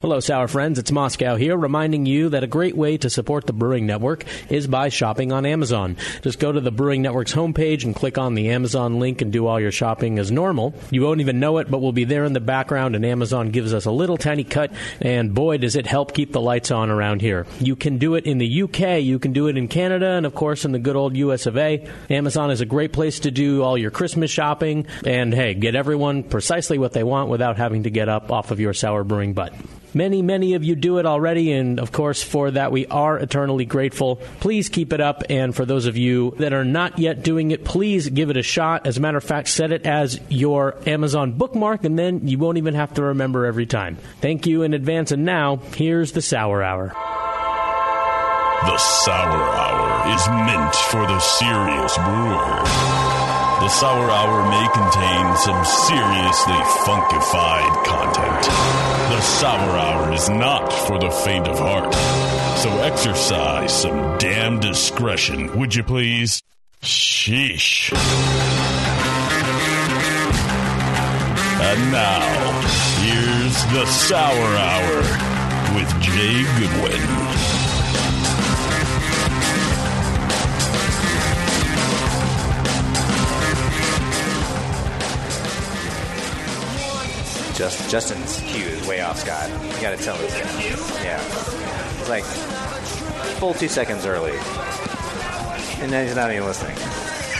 Hello, Sour Friends. It's Moscow here, reminding you that a great way to support the Brewing Network is by shopping on Amazon. Just go to the Brewing Network's homepage and click on the Amazon link and do all your shopping as normal. You won't even know it, but we'll be there in the background, and Amazon gives us a little tiny cut, and boy, does it help keep the lights on around here. You can do it in the UK, you can do it in Canada, and of course in the good old US of A. Amazon is a great place to do all your Christmas shopping, and hey, get everyone precisely what they want without having to get up off of your sour brewing butt. Many, many of you do it already, and of course, for that, we are eternally grateful. Please keep it up, and for those of you that are not yet doing it, please give it a shot. As a matter of fact, set it as your Amazon bookmark, and then you won't even have to remember every time. Thank you in advance, and now, here's the Sour Hour. The Sour Hour is meant for the serious brewer. The Sour Hour may contain some seriously funkified content. The Sour Hour is not for the faint of heart. So exercise some damn discretion, would you please? Sheesh. And now, here's the Sour Hour with Jay Goodwin. Just, Justin's cue is way off, Scott. You got to tell this guy. Yeah, it's like full two seconds early, and then he's not even listening.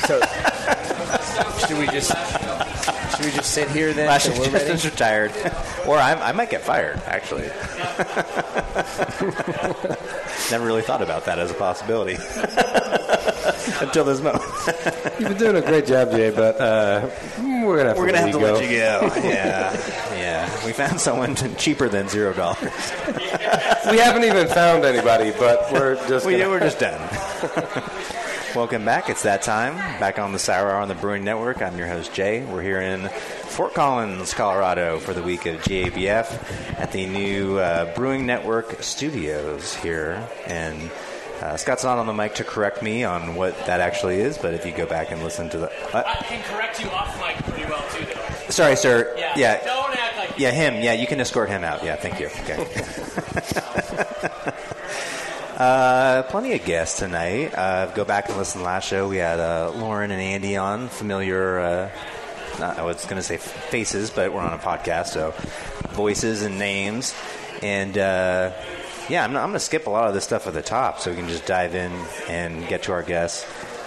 So, should we just should we just sit here then? Last we're? Justin's retired, or I, I might get fired. Actually, never really thought about that as a possibility until this moment. You've been doing a great job, Jay, but uh, we're gonna have We're to, gonna let, have to you go. let you go. Yeah, yeah. We found someone cheaper than zero dollars. We haven't even found anybody, but we're just We, gonna, we're just done. Welcome back. It's that time. Back on the Sour Hour on the Brewing Network. I'm your host, Jay. We're here in Fort Collins, Colorado for the week of GABF at the new uh, Brewing Network studios here. And uh, Scott's not on the mic to correct me on what that actually is, but if you go back and listen to the. Uh, I can correct you off mic pretty well, too, though. sorry, sir. Yeah. Don't act like Yeah, him. Yeah, you can escort him out. Yeah, thank you. Okay. uh, plenty of guests tonight. Uh, go back and listen to last show. We had uh, Lauren and Andy on, familiar. Uh, not, I was going to say faces, but we're on a podcast, so voices and names. And uh, yeah, I'm, not- I'm going to skip a lot of this stuff at the top, so we can just dive in and get to our guests.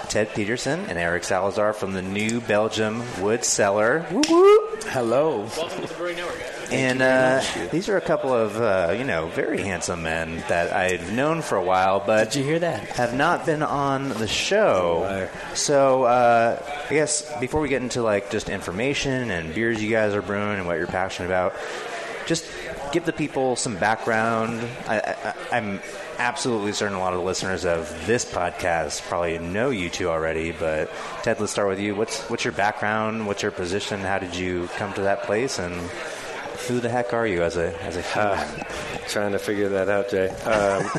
Ted Peterson and Eric Salazar from the New Belgium Wood Cellar. Hello. Welcome to the Brewing Network. And uh, these are a couple of, uh, you know, very handsome men that I've known for a while, but Did you hear that? have not been on the show. So uh, I guess before we get into like just information and beers you guys are brewing and what you're passionate about, just give the people some background. I, I'm absolutely certain a lot of the listeners of this podcast probably know you two already. But Ted, let's start with you. What's what's your background? What's your position? How did you come to that place? And who the heck are you as a as a human? trying to figure that out, Jay. Um,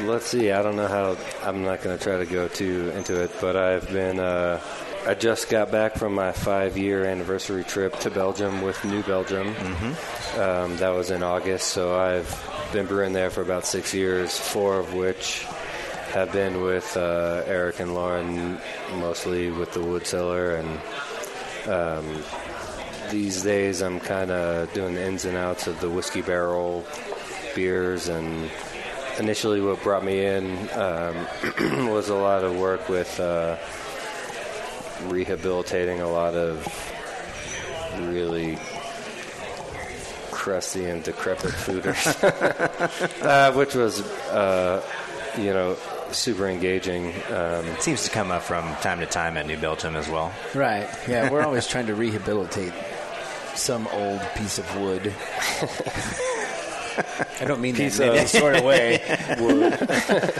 let's see. I don't know how. I'm not going to try to go too into it, but I've been. Uh, I just got back from my five-year anniversary trip to Belgium with New Belgium. Mm-hmm. Um, that was in August, so I've been brewing there for about six years, four of which have been with uh, Eric and Lauren, mostly with the Wood Cellar, and um, these days I'm kind of doing the ins and outs of the whiskey barrel beers and initially what brought me in um, was a lot of work with uh, rehabilitating a lot of really crusty and decrepit foeders uh, which was uh, you know super engaging um, It seems to come up from time to time at New Belgium as well. Right. Yeah, we're always trying to rehabilitate some old piece of wood. I don't mean that Piece in any sort of way.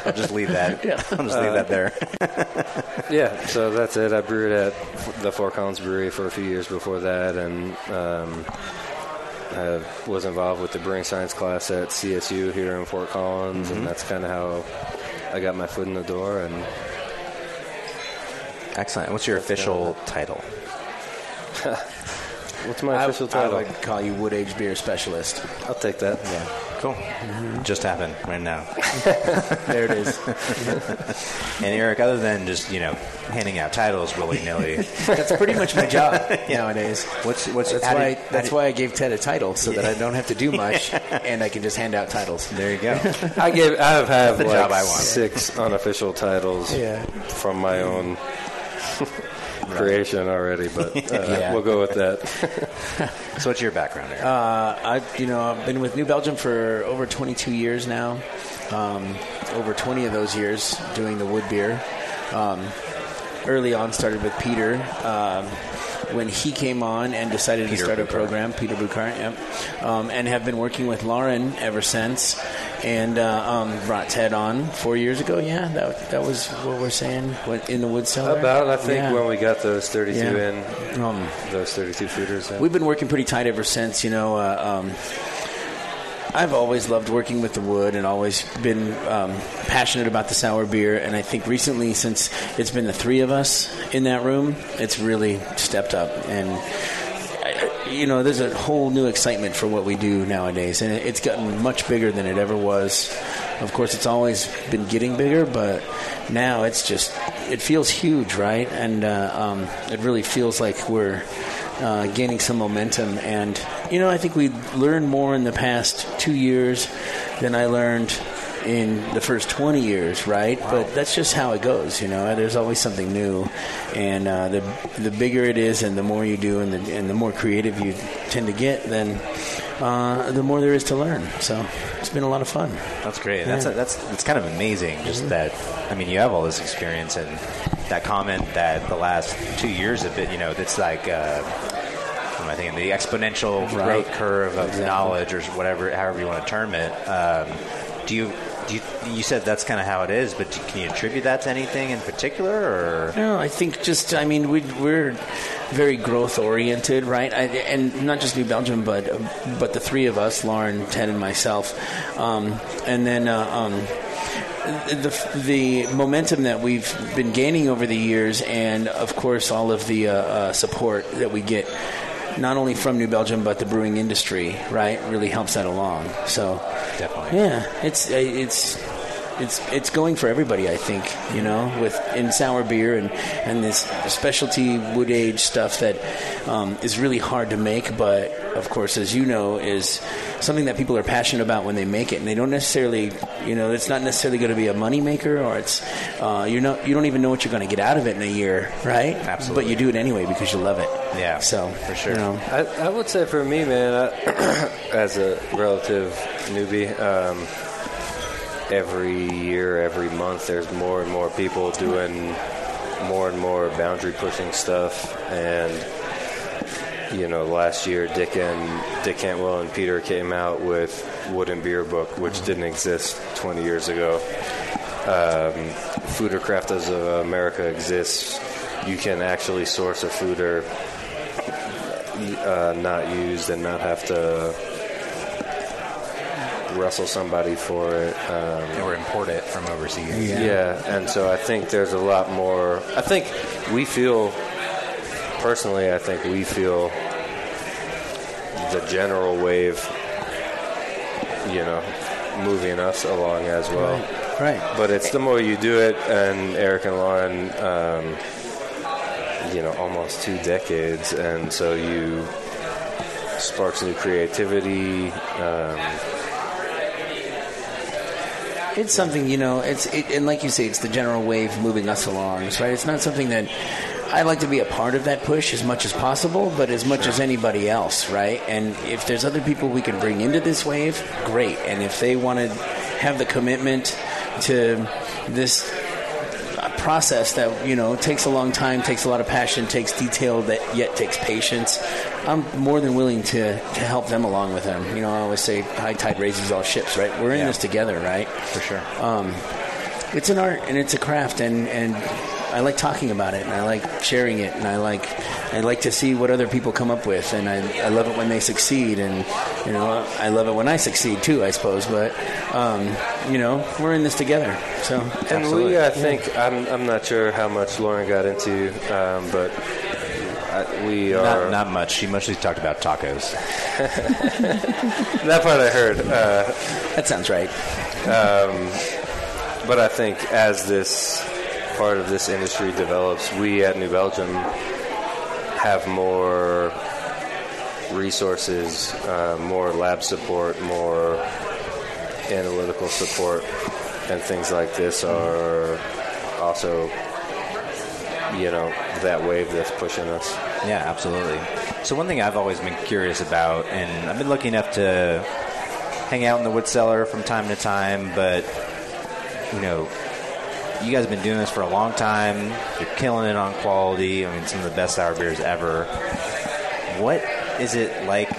I'll just leave that. Yeah. I'll just leave that there. Yeah, so that's it. I brewed at the Fort Collins Brewery for a few years before that, and um, I was involved with the brewing science class at CSU here in Fort Collins, and that's kind of how I got my foot in the door. And Excellent. What's your official title? What's my I, official title? I title? would call you wood age beer specialist. I'll take that. Yeah, Cool. Mm-hmm. Just happened right now. there it is. And Eric, other than just you know handing out titles willy nilly, That's pretty much my job nowadays. what's what's That's how why. did- how that's did- why I gave Ted a title so that I don't have to do much and I can just hand out titles. There you go. I give. I have had like job I want. six unofficial titles Yeah. from my own creation already, but uh, Yeah. we'll go with that. so what's your background, Eric? Uh, I, you know, I've been with New Belgium for over 22 years now. Um, over 20 of those years doing the wood beer. Um, early on, started with Peter. Um, when he came on and decided Peter to start a program, Peter Bouckaert, yep, um, and have been working with Lauren ever since, and uh, um, brought Ted on four years ago. Yeah, that that was what we're saying what, in the wood cellar. About I think Yeah. when we got those 32 Yeah. in, Um, those 32 foeders. In. We've been working pretty tight ever since. You know, uh, um, I've always loved working with the wood and always been um, passionate about the sour beer. And I think recently, since it's been the three of us in that room, it's really stepped up. And you know, there's a whole new excitement for what we do nowadays, and it's gotten much bigger than it ever was. Of course, it's always been getting bigger, but now it's just it feels huge, right? And uh, um, it really feels like we're uh, gaining some momentum. And you know, I think we learned more in the past two years than I learned in the first 20 years, right? But that's just how it goes, you know. There's always something new, and uh, the the bigger it is, and the more you do, and the and the more creative you tend to get, then uh, the more there is to learn. So it's been a lot of fun. That's great. That's Yeah. that's that's kind of amazing. Just that. I mean, you have all this experience, and that comment that the last two years have been. You know, that's like. Uh, what am I thinking? The exponential Right. growth curve of Exactly. knowledge, or whatever, however you want to term it. Um, do you? Do you, you said that's kind of how it is, but can you attribute that to anything in particular, or No, I think just I mean we we're very growth oriented, right? I, and not just New Belgium, but but the three of us, Lauren, Ted, and myself, um, and then. Uh, um, the, the momentum that we've been gaining over the years, and of course, all of the uh, uh, support that we get, not only from New Belgium but the brewing industry, right, really helps that along. So, Definitely. yeah, it's it's it's it's going for everybody. I think you know, with in sour beer and and this specialty wood age stuff that um, is really hard to make, but of course, as you know, is something that people are passionate about when they make it, and they don't necessarily, you know, it's not necessarily going to be a money maker, or it's uh, you're not you don't even know what you're going to get out of it in a year, right? Absolutely. But you do it anyway because you love it. Yeah, So for sure. You know, I, I would say for me, man, I, as a relative newbie, um, every year, every month, there's more and more people doing more and more boundary pushing stuff. And, you know, last year, Dick and Dick Cantwell and Peter came out with Wood and Beer Book, which didn't exist 20 years ago. Um, Foeder Crafters of America exists. You can actually source a foeder uh, not used and not have to wrestle somebody for it. Um, or import it from overseas? yeah. and so I think there's a lot more. I think we feel, personally, I think we feel the general wave, you know, moving us along as well. right? But it's the more you do it, and Eric and Lauren, um, you know, almost two decades, and so you sparks new creativity. Um, It's something you know. It's it, and like you say, it's the general wave moving us along, right? It's not something that I like to be a part of that push as much as possible, but as much as anybody else, right? And if there's other people we can bring into this wave, great. And if they want to have the commitment to this process that you know takes a long time, takes a lot of passion, takes detail that yet takes patience. I'm more than willing to, to help them along with them. You know, I always say high tide raises all ships, right? We're in Yeah. this together, right? for sure. Um, it's an art and it's a craft, and, and I like talking about it, and I like sharing it, and I like I like to see what other people come up with, and I, I love it when they succeed, and you know I love it when I succeed too, I suppose. But um, you know we're in this together, so and we, I think, I'm, I'm not sure how much Lauren got into, um, but I, we are Not, not much. She mostly talked about tacos. that part I heard. Uh, That sounds right. Um, but I think as this part of this industry develops, we at New Belgium have more resources, uh, more lab support, more analytical support, and things like this are also, you know, that wave that's pushing us. Yeah, absolutely. So one thing I've always been curious about, and I've been lucky enough to hang out in the wood cellar from time to time, but you know, you guys have been doing this for a long time. You're killing it on quality. I mean, some of the best sour beers ever. What is it like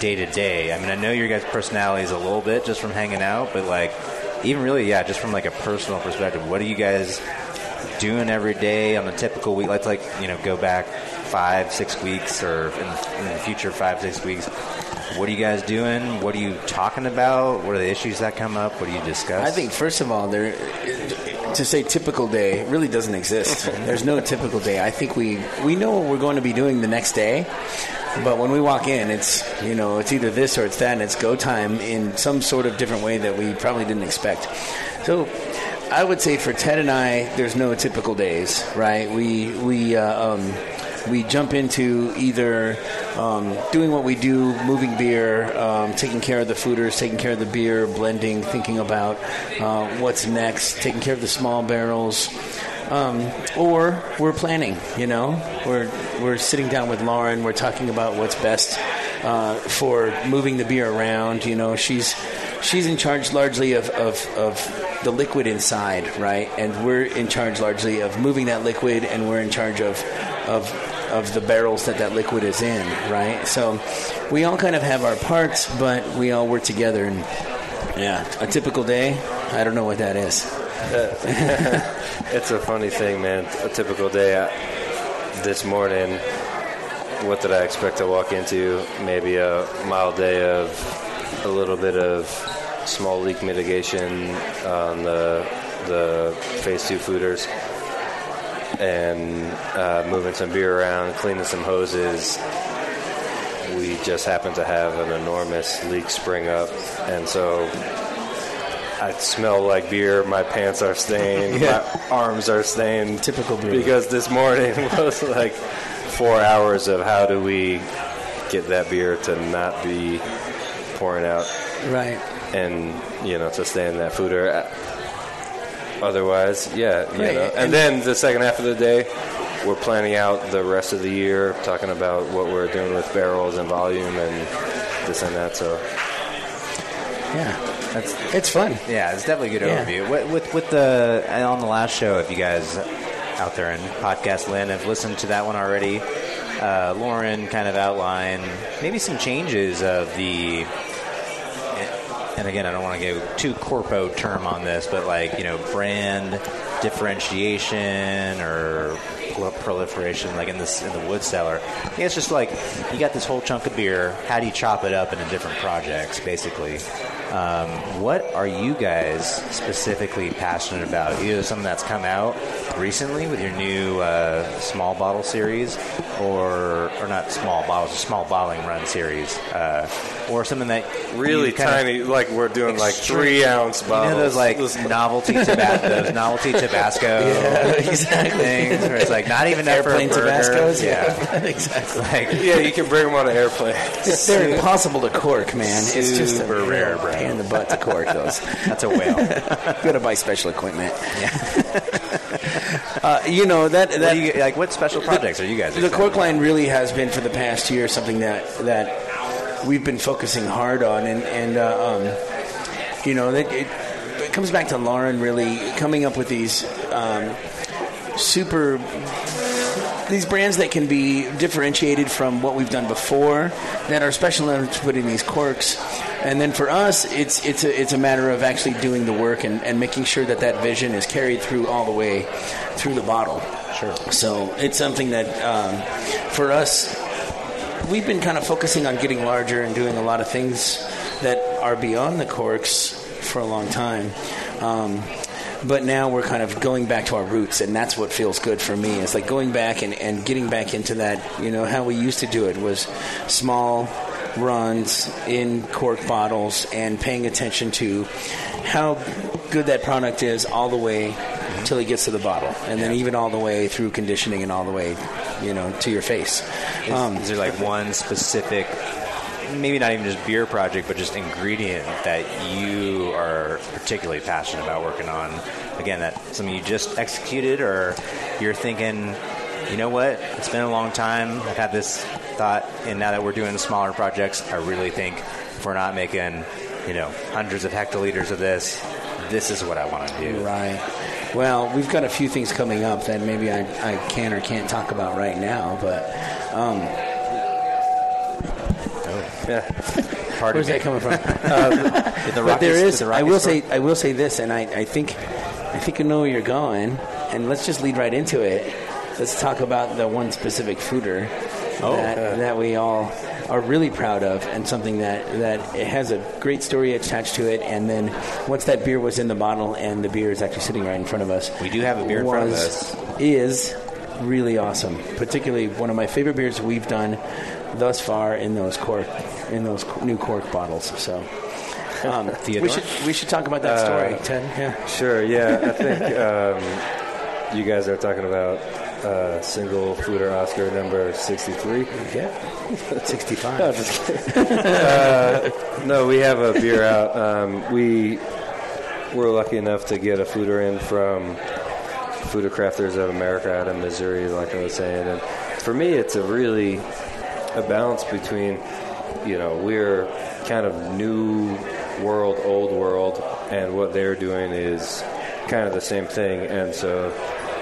day to day? I mean, I know your guys' personalities a little bit just from hanging out, but like, even really, yeah, just from like a personal perspective, what are you guys doing every day on a typical week? Let's like you know go back five, six weeks, or in the, in the future five, six weeks. What are you guys doing? What are you talking about? What are the issues that come up? What do you discuss? I think first of all, there to say typical day really doesn't exist. There's no typical day. I think we we know what we're going to be doing the next day, but when we walk in, it's you know it's either this or it's that, and it's go time in some sort of different way that we probably didn't expect. So. I would say for Ted and I, there's no typical days, right? We we uh, um, we jump into either um, doing what we do, moving beer, um, taking care of the foeders, taking care of the beer, blending, thinking about uh, what's next, taking care of the small barrels. Um, or we're planning, you know, we're we're sitting down with Lauren. We're talking about what's best uh, for moving the beer around. You know, she's she's in charge largely of, of, of the liquid inside, right? And we're in charge largely of moving that liquid, and we're in charge of of of the barrels that that liquid is in, right? So we all kind of have our parts, but we all work together. And yeah, a typical day, I don't know what that is. It's a funny thing, man. A typical day. I, this morning, what did I expect to walk into? Maybe a mild day of a little bit of small leak mitigation on the the phase two foeders, and uh, moving some beer around, cleaning some hoses. We just happened to have an enormous leak spring up, and so I smell like beer. My pants are stained. My arms are stained. Typical brewer. Because this morning was like four hours of how do we get that beer to not be pouring out Right. and you know to stay in that foeder. Otherwise, yeah, you know. and- And then the second half of the day, we're planning out the rest of the year, talking about what we're doing with barrels and volume and this and that. So Yeah. That's It's fun. yeah, it's definitely a good Yeah. overview. With, with with the on the last show, if you guys out there in podcast land have listened to that one already, uh, Lauren kind of outlined maybe some changes of the. And again, I don't want to go too corpo term on this, but like you know, brand differentiation or proliferation, like in this in the wood cellar. It's just like you got this whole chunk of beer. How do you chop it up into different projects, basically? Um, what are you guys specifically passionate about? Either something that's come out recently with your new uh, small bottle series, or or not small bottles, a small bottling run series, uh, or something that really you kinda- tiny, like we're doing like three ounce You bottles. know those like Those- novelty Tabasco, those novelty Tabasco exactly. things, where it's like not even enough for a Airplane. Tabascos. Yeah, exactly. like yeah, you can bring them on an airplane. They're impossible to cork, man. It's just a Super rare, bro. In the butt to cork those. that's a whale. you gotta buy special equipment. uh, you know that that do you, like what special projects are you guys? the cork line really has been for the past year something that that we've been focusing hard on, and and uh, um, you know that it, it comes back to Lauren really coming up with these um, super these brands that can be differentiated from what we've done before that are special enough to put in these corks and then for us it's it's a, it's a matter of actually doing the work and, and making sure that that vision is carried through all the way through the bottle sure so it's something that um, for us we've been kind of focusing on getting larger and doing a lot of things that are beyond the corks for a long time um, but now we're kind of going back to our roots, and that's what feels good for me. It's like going back and, and getting back into that. You know how we used to do it was small runs in cork bottles and paying attention to how good that product is all the way until it gets to the bottle, and then even all the way through conditioning and all the way, you know, to your face. Is, Um, is there like one specific, maybe not even just beer project, but just ingredient that you are particularly passionate about working on? Again, that something you just executed, or you're thinking, you know what? It's been a long time. I've had this thought, and now that we're doing smaller projects, I really think if we're not making, you know, hundreds of hectoliters of this, this is what I want to do. Right. Well, we've got a few things coming up that maybe I, I can or can't talk about right now, but um, Yeah. Pardon where's me. that coming from? Did the but Rockies- is. did the I will say. I will say this, and I, I think, I think I know where you're going, and let's just lead right into it. Let's talk about the one specific foeder that, that we all are really proud of, and something that that it has a great story attached to it. And then once that beer was in the bottle, and the beer is actually sitting right in front of us, We do have a beer in front of us. Is really awesome. Particularly one of my favorite beers we've done thus far in those cork in those new cork bottles. So. Um, we should we should talk about that story, Ted. Yeah. Sure. Yeah, I think um, you guys are talking about uh, single foeder Oscar number sixty-three. Yeah. Sixty-five. No, we have a beer out. Um, we were lucky enough to get a foeder in from Foeder Crafters of America out of Missouri, like I was saying. And for me, it's a really a balance between, you know, we're kind of new world, old world, and what they're doing is kind of the same thing. And so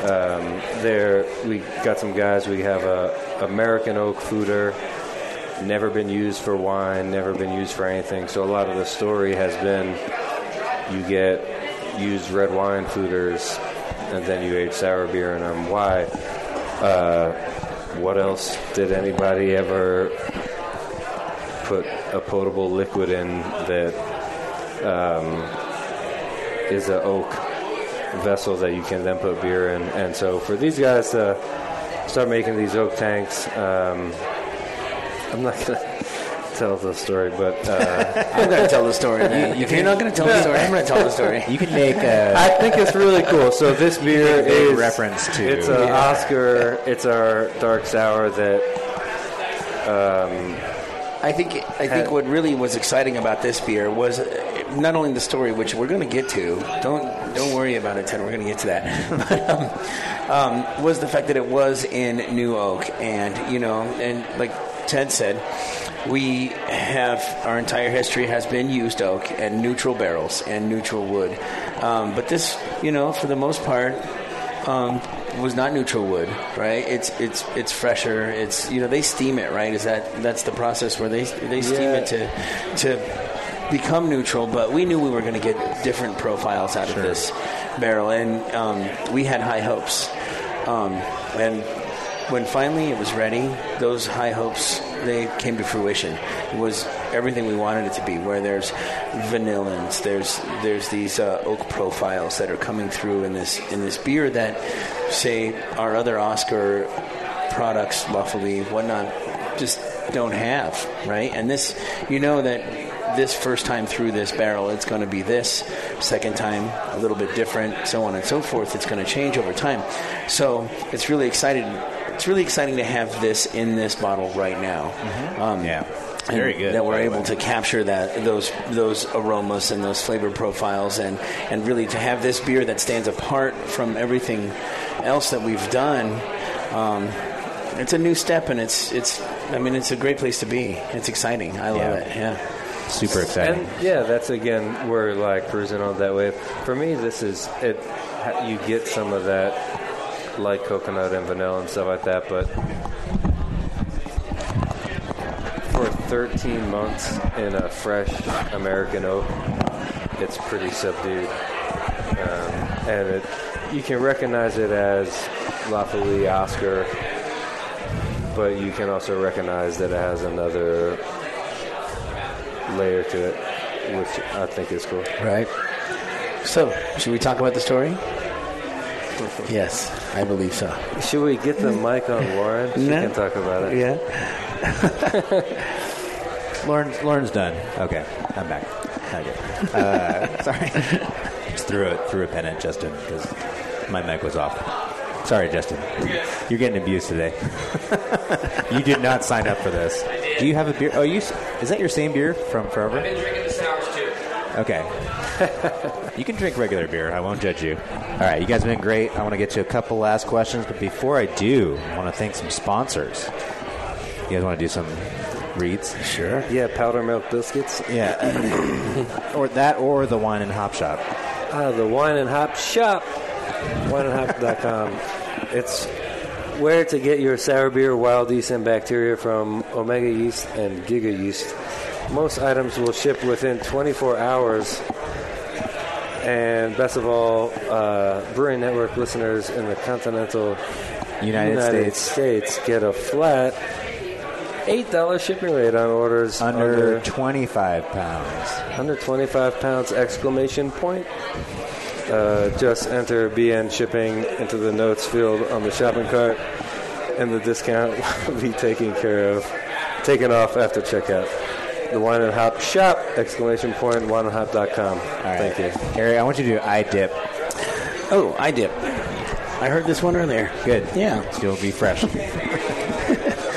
um, there, we got some guys. We have a American oak foeder never been used for wine, never been used for anything. So a lot of the story has been you get used red wine foeders and then you age sour beer in them. Why? Uh, what else did anybody ever put a potable liquid in that um, is an oak vessel that you can then put beer in? And so for these guys to start making these oak tanks, um, I'm not gonna tell the story, but uh, I'm going to tell the story. man. if you're not going to tell the story, I'm going to tell the story. You can make a, I think it's really cool. So this beer is a reference to It's an Oscar. It's our dark sour that I think I think what really was exciting about this beer was uh, not only the story, which we're going to get to. Don't don't worry about it, Ted. We're going to get to that. But, um, um, was the fact that it was in New Oak, and you know, and like Ted said, we have our entire history has been used oak and neutral barrels and neutral wood. Um, but this, you know, for the most part, um, was not neutral wood, right? It's it's it's fresher. It's you know they steam it, right? Is that that's the process where they they steam Yeah. it to to become neutral? But we knew we were going to get different profiles out of this barrel, and um, we had high hopes. Um, and when finally it was ready, those high hopes they came to fruition. It was everything we wanted it to be. Where there's vanillins, there's there's these uh, oak profiles that are coming through in this in this beer that, say, our other Oscar products, La Folie, whatnot, just don't have, right? And this, you know that this first time through this barrel, it's going to be this. Second time, a little bit different, so on and so forth. It's going to change over time. So it's really exciting. It's really exciting to have this in this bottle right now. Um, Yeah. Very good, That we're able way. to capture that those those aromas and those flavor profiles, and and really to have this beer that stands apart from everything else that we've done. Um, it's a new step, and it's it's. I mean, it's a great place to be. It's exciting. I love Yeah. it. Yeah. Super exciting. And yeah, that's again we're like cruising on that wave. For me, this is it. You get some of that light coconut and vanilla and stuff like that, but for 13 months in a fresh American oak, it's pretty subdued, um, and it you can recognize it as Lafayette Oscar, but you can also recognize that it has another layer to it, which I think is cool. Right. So, should we talk about the story? Yes, I believe so. Should we get the mic on Lauren? She No. can talk about it. Yeah. Lauren, Lauren's done. Okay, I'm back. Not yet. Uh, sorry. Just threw a threw a pen at Justin because my mic was off. Sorry, Justin. You're getting abused today. you did not sign up for this. Do you have a beer? Oh, you is that your same beer from forever? I've Been drinking the sours too. Okay. you can drink regular beer. I won't judge you. All right, you guys have been great. I want to get to a couple last questions, but before I do, I want to thank some sponsors. You guys want to do some reads? Sure. Yeah, powder milk biscuits. Yeah. or that or the wine and hop shop. Ah, the Wine and Hop Shop. WineandHop.com. It's where to get your sour beer, wild yeast, and bacteria from Omega Yeast and Giga Yeast. Most items will ship within 24 hours. And best of all, uh, Brewing Network listeners in the continental United, United States. States get a flat $8 shipping rate on orders Under 25 pounds. under 25 pounds exclamation point. Uh, just enter BN shipping into the notes field on the shopping cart, and the discount will be taken care of, taken off after checkout. The Wine and Hop shop exclamation point wineandhop.com. All right. Thank you. Harry, I want you to do iDip. Oh, iDip. I heard this one earlier. Good. Yeah. Still be fresh.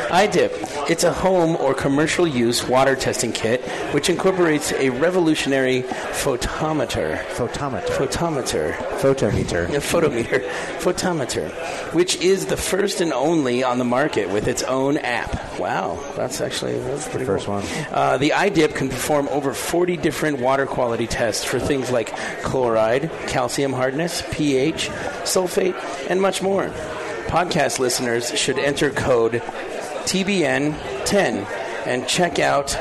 iDip. It's a home or commercial use water testing kit which incorporates a revolutionary photometer. Photometer. Photometer. Photometer. A photometer. Photometer. Which is the first and only on the market with its own app. Wow. That's actually that's pretty first cool. one. Uh, the iDip can perform over 40 different water quality tests for things like chloride, calcium hardness, pH, sulfate, and much more. Podcast listeners should enter code TBN10 and check out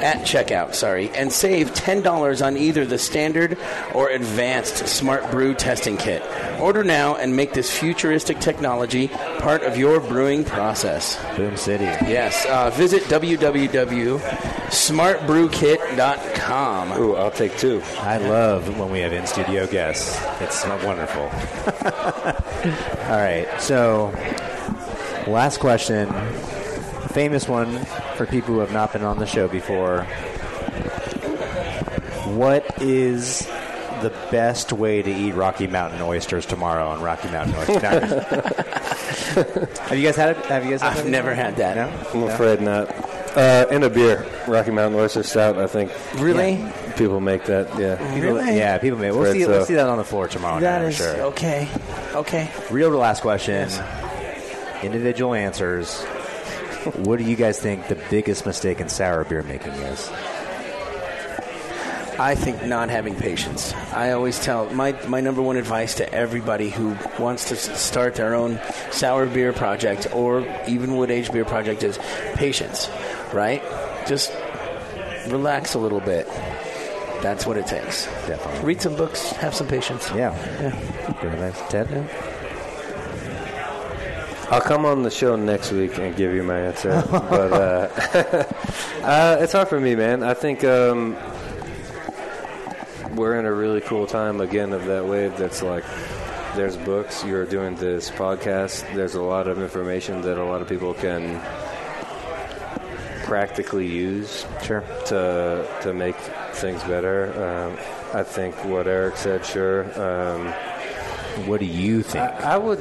at checkout, sorry, and save $10 on either the standard or advanced Smart Brew testing kit. Order now and make this futuristic technology part of your brewing process. Boom City. Yes, uh, visit www.smartbrewkit.com. Ooh, I'll take two. I love when we have in studio guests. It's wonderful. All right, so last question. Famous one for people who have not been on the show before. What is the best way to eat Rocky Mountain oysters tomorrow on Rocky Mountain Oysters? have you guys had it? Have you guys? Had I've that never had that. No? I'm No? afraid not. Uh, in a beer, Rocky Mountain Oyster Stout. I think Really? people make that. Yeah. People, Really? Yeah, people may. We'll Afraid see. so. We'll see that on the floor tomorrow. That night, is sure. okay. Okay. Real last question. Individual answers. what do you guys think the biggest mistake in sour beer making is? I think not having patience. I always tell my my number one advice to everybody who wants to start their own sour beer project or even wood aged beer project is patience, right? Just relax a little bit. That's what it takes. Definitely. Read some books, have some patience. Yeah. Yeah. Very nice. I'll come on the show next week and give you my answer. but uh, uh, it's hard for me, man. I think um, we're in a really cool time again of that wave. That's like there's books. You're doing this podcast. There's a lot of information that a lot of people can practically use Sure. to to make things better. Um, I think what Eric said, sure. Um, What do you think? I, I would.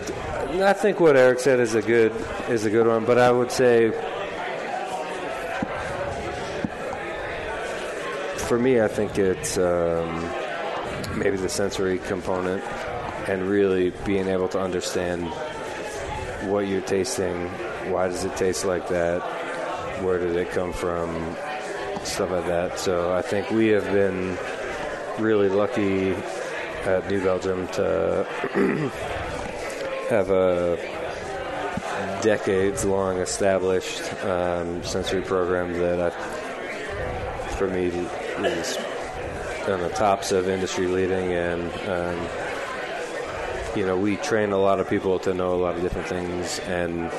I think what Eric said is a good is a good one, but I would say for me, I think it's um, maybe the sensory component and really being able to understand what you're tasting. Why does it taste like that? Where did it come from? Stuff like that. So I think we have been really lucky at New Belgium to have a decades long established um, sensory program that I, for me is on the tops of industry leading and um, you know we train a lot of people to know a lot of different things and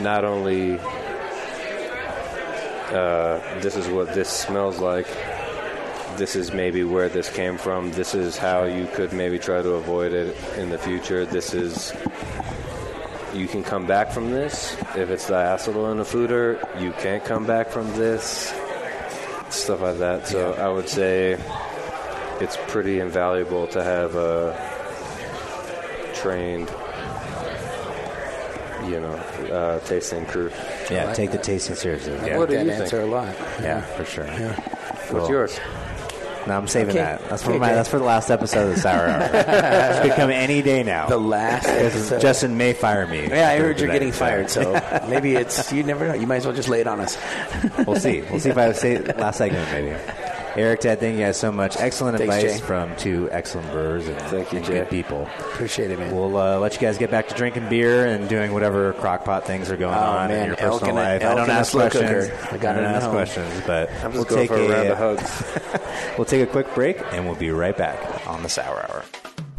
not only uh, this is what this smells like this is maybe where this came from. This is how you could maybe try to avoid it in the future. This is you can come back from this. If it's the acetol in a foeder, you can't come back from this. Stuff like that. So I would say it's pretty invaluable to have a trained, you know, uh, tasting crew. Yeah, take the tasting seriously. Yeah, What do that you answer think? a lot. yeah for sure. What's yours? No, I'm saving Okay. that. That's for Okay, my. That's for the last episode of the Sour Hour. it could come any day now. The last episode. Justin may fire me. yeah, I heard you're getting fired, so maybe it's you never know. You might as well just lay it on us. we'll see. We'll see if I say last segment maybe. Eric, Ted, thank you guys so much. Excellent Thanks, advice Jay. from two excellent brewers and, Thank you, and Jay. good people. Appreciate it, man. We'll uh, let you guys get back to drinking beer and doing whatever crockpot things are going Oh, on in your personal and a- life. I don't ask questions. I got I don't ask home. questions, but I'm we'll going take for a round of hugs. we'll take a quick break and we'll be right back on the Sour Hour.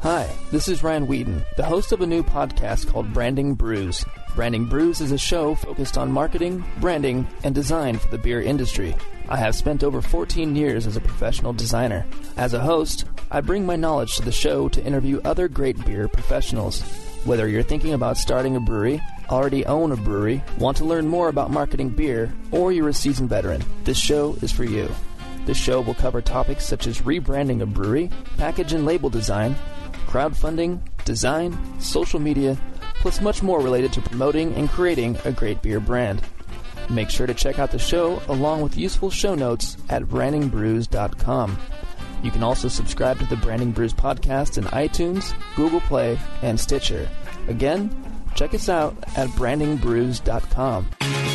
Hi, this is Ryan Wheaton, the host of a new podcast called Branding Brews. Branding Brews is a show focused on marketing, branding, and design for the beer industry. I have spent over 14 years as a professional designer. As a host, I bring my knowledge to the show to interview other great beer professionals. Whether you're thinking about starting a brewery, already own a brewery, want to learn more about marketing beer, or you're a seasoned veteran, this show is for you. This show will cover topics such as rebranding a brewery, package and label design, crowdfunding, design, social media, plus much more related to promoting and creating a great beer brand. Make sure to check out the show along with useful show notes at brandingbrews.com. You can also subscribe to the Branding Brews podcast in iTunes, Google Play, and Stitcher. Again, check us out at brandingbrews.com.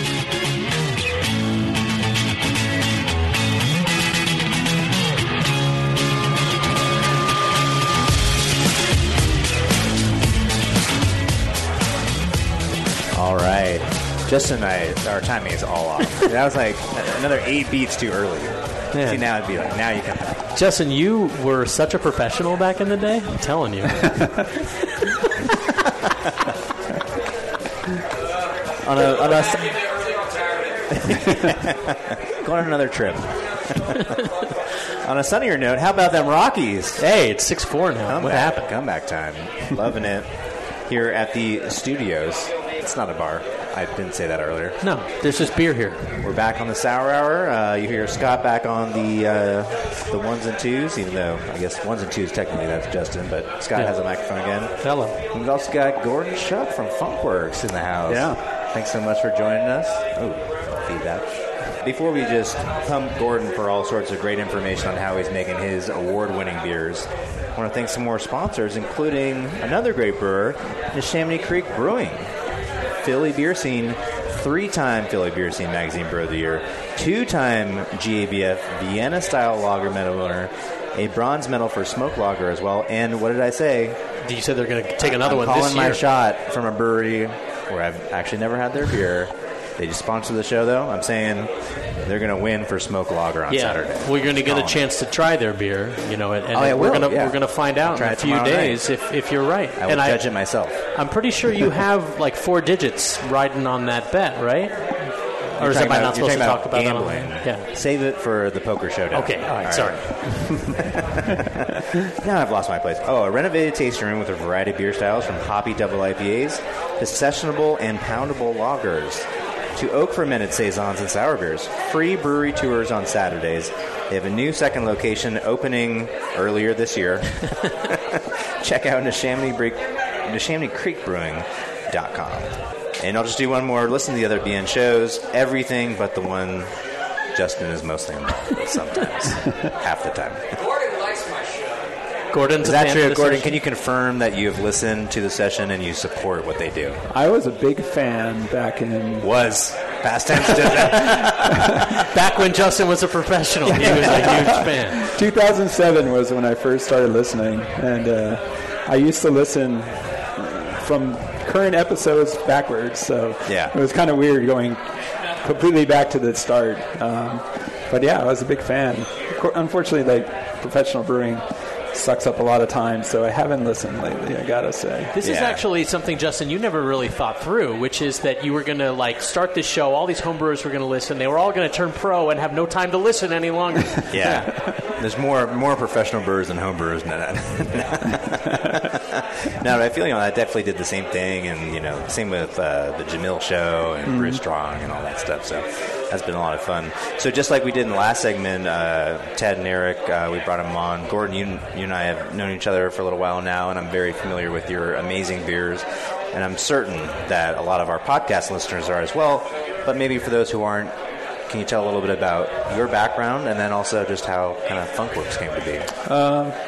Justin and I, our timing is all off. that was like another eight beats too early. Yeah. See, now it'd be like, now you can. Justin, you were such a professional back in the day. I'm telling you. On a, on a, go on another trip. on a sunnier note, how about them Rockies? hey, it's six four now. Come what back, happened? Comeback time. Loving it here at the studios. It's not a bar. I didn't say that earlier. No, there's just beer here. We're back on the Sour Hour. Uh, you hear Scott back on the uh, the ones and twos, even though I guess ones and twos technically that's Justin, but Scott Yeah. has a microphone again. Hello. And We've also got Gordon Shuck from Funkwerks in the house. Yeah. Thanks so much for joining us. Oh, feedback. Before we just pump Gordon for all sorts of great information on how he's making his award winning beers, I want to thank some more sponsors, including another great brewer, Neshaminy Creek Brewing. Philly Beer Scene, three time Philly Beer Scene Magazine Brewer of the Year, two time GABF Vienna Style Lager Medal winner, a bronze medal for Smoke Lager as well, and what did I say? You said they're going to take another I'm one calling this my shot from a brewery where I've actually never had their beer. They just sponsored the show, though. I'm saying they're going to win for Smoke Lager on yeah, Saturday. we're going to get a chance to try their beer, you know, and, oh, and Oh, we're going to yeah. we're going to find out in a few days night. if, if you're right. I will and judge it myself. I'm pretty sure you have like four digits riding on that bet, right? Or is You're I talking not supposed to talk about gambling? that? Yeah. Save it for the poker showdown. Okay. All right. Sorry. Now I've lost my place. Oh, a renovated tasting room with a variety of beer styles from hoppy double IPAs to sessionable and poundable lagers to oak fermented saisons and sour beers. Free brewery tours on Saturdays. They have a new second location opening earlier this year. Check out Neshaminy, Neshaminy Creek Brewing.com. And I'll just do one more. Listen to the other BN shows. Everything but the one Justin is mostly involved with sometimes. Half the time. Gordon's Is that true, Gordon? session? Can you confirm that you have listened to the session and you support what they do? I was a big fan back in. Was past tense. did that. Back when Justin was a professional, he was a huge fan. 2007 was when I first started listening, and uh, I used to listen from current episodes backwards. So Yeah. it was kind of weird going completely back to the start. Um, but yeah, I was a big fan. Unfortunately, like professional brewing sucks up a lot of time. So I haven't listened lately. I gotta say. This is Yeah. actually something, Justin, you never really thought through, which is that you were going to like start this show. All these homebrewers were going to listen. They were all going to turn pro and have no time to listen any longer. Yeah. There's more more professional brewers than home brewers. No, no, I feel you know I definitely did the same thing, and you know, same with uh, the Jamil show and Brew Strong and all that stuff. So that's been a lot of fun. So just like we did in the last segment, uh, Ted and Eric, uh, we brought them on. Gordon, you, you and I have known each other for a little while now, and I'm very familiar with your amazing beers, and I'm certain that a lot of our podcast listeners are as well. But maybe for those who aren't, can you tell a little bit about your background and then also just how kind of Funkwerks came to be?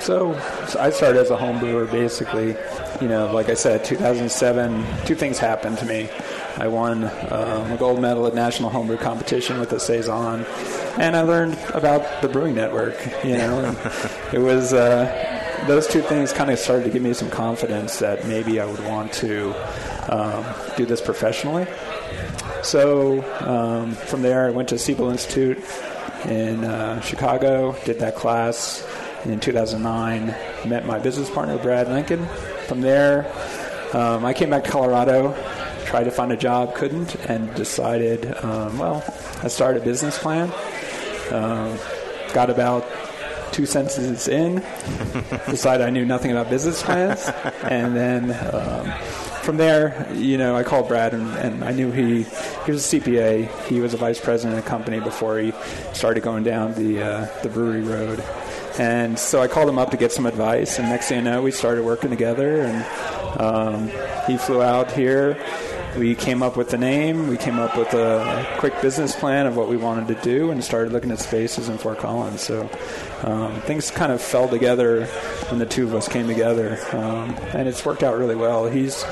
So, so I started as a home brewer, basically. You know, like I said, 2007, two things happened to me. I won um, a gold medal at National Homebrew Competition with the Saison, and I learned about the Brewing Network. You know, it was uh, those two things kind of started to give me some confidence that maybe I would want to um, do this professionally. So um, from there, I went to Siebel Institute in uh, Chicago, did that class in 2009, met my business partner, Brad Lincoln. From there, um, I came back to Colorado, tried to find a job, couldn't, and decided, um, well, I started a business plan. Um, got about two sentences in, decided I knew nothing about business plans, and then um, from there, you know, I called Brad, and, and I knew he he was a CPA. He was a vice president of a company before he started going down the uh, the brewery road. And so I called him up to get some advice, and next thing you know, we started working together. And um, he flew out here. We came up with the name. We came up with a quick business plan of what we wanted to do, and started looking at spaces in Fort Collins. So um, things kind of fell together when the two of us came together, um, and it's worked out really well. He's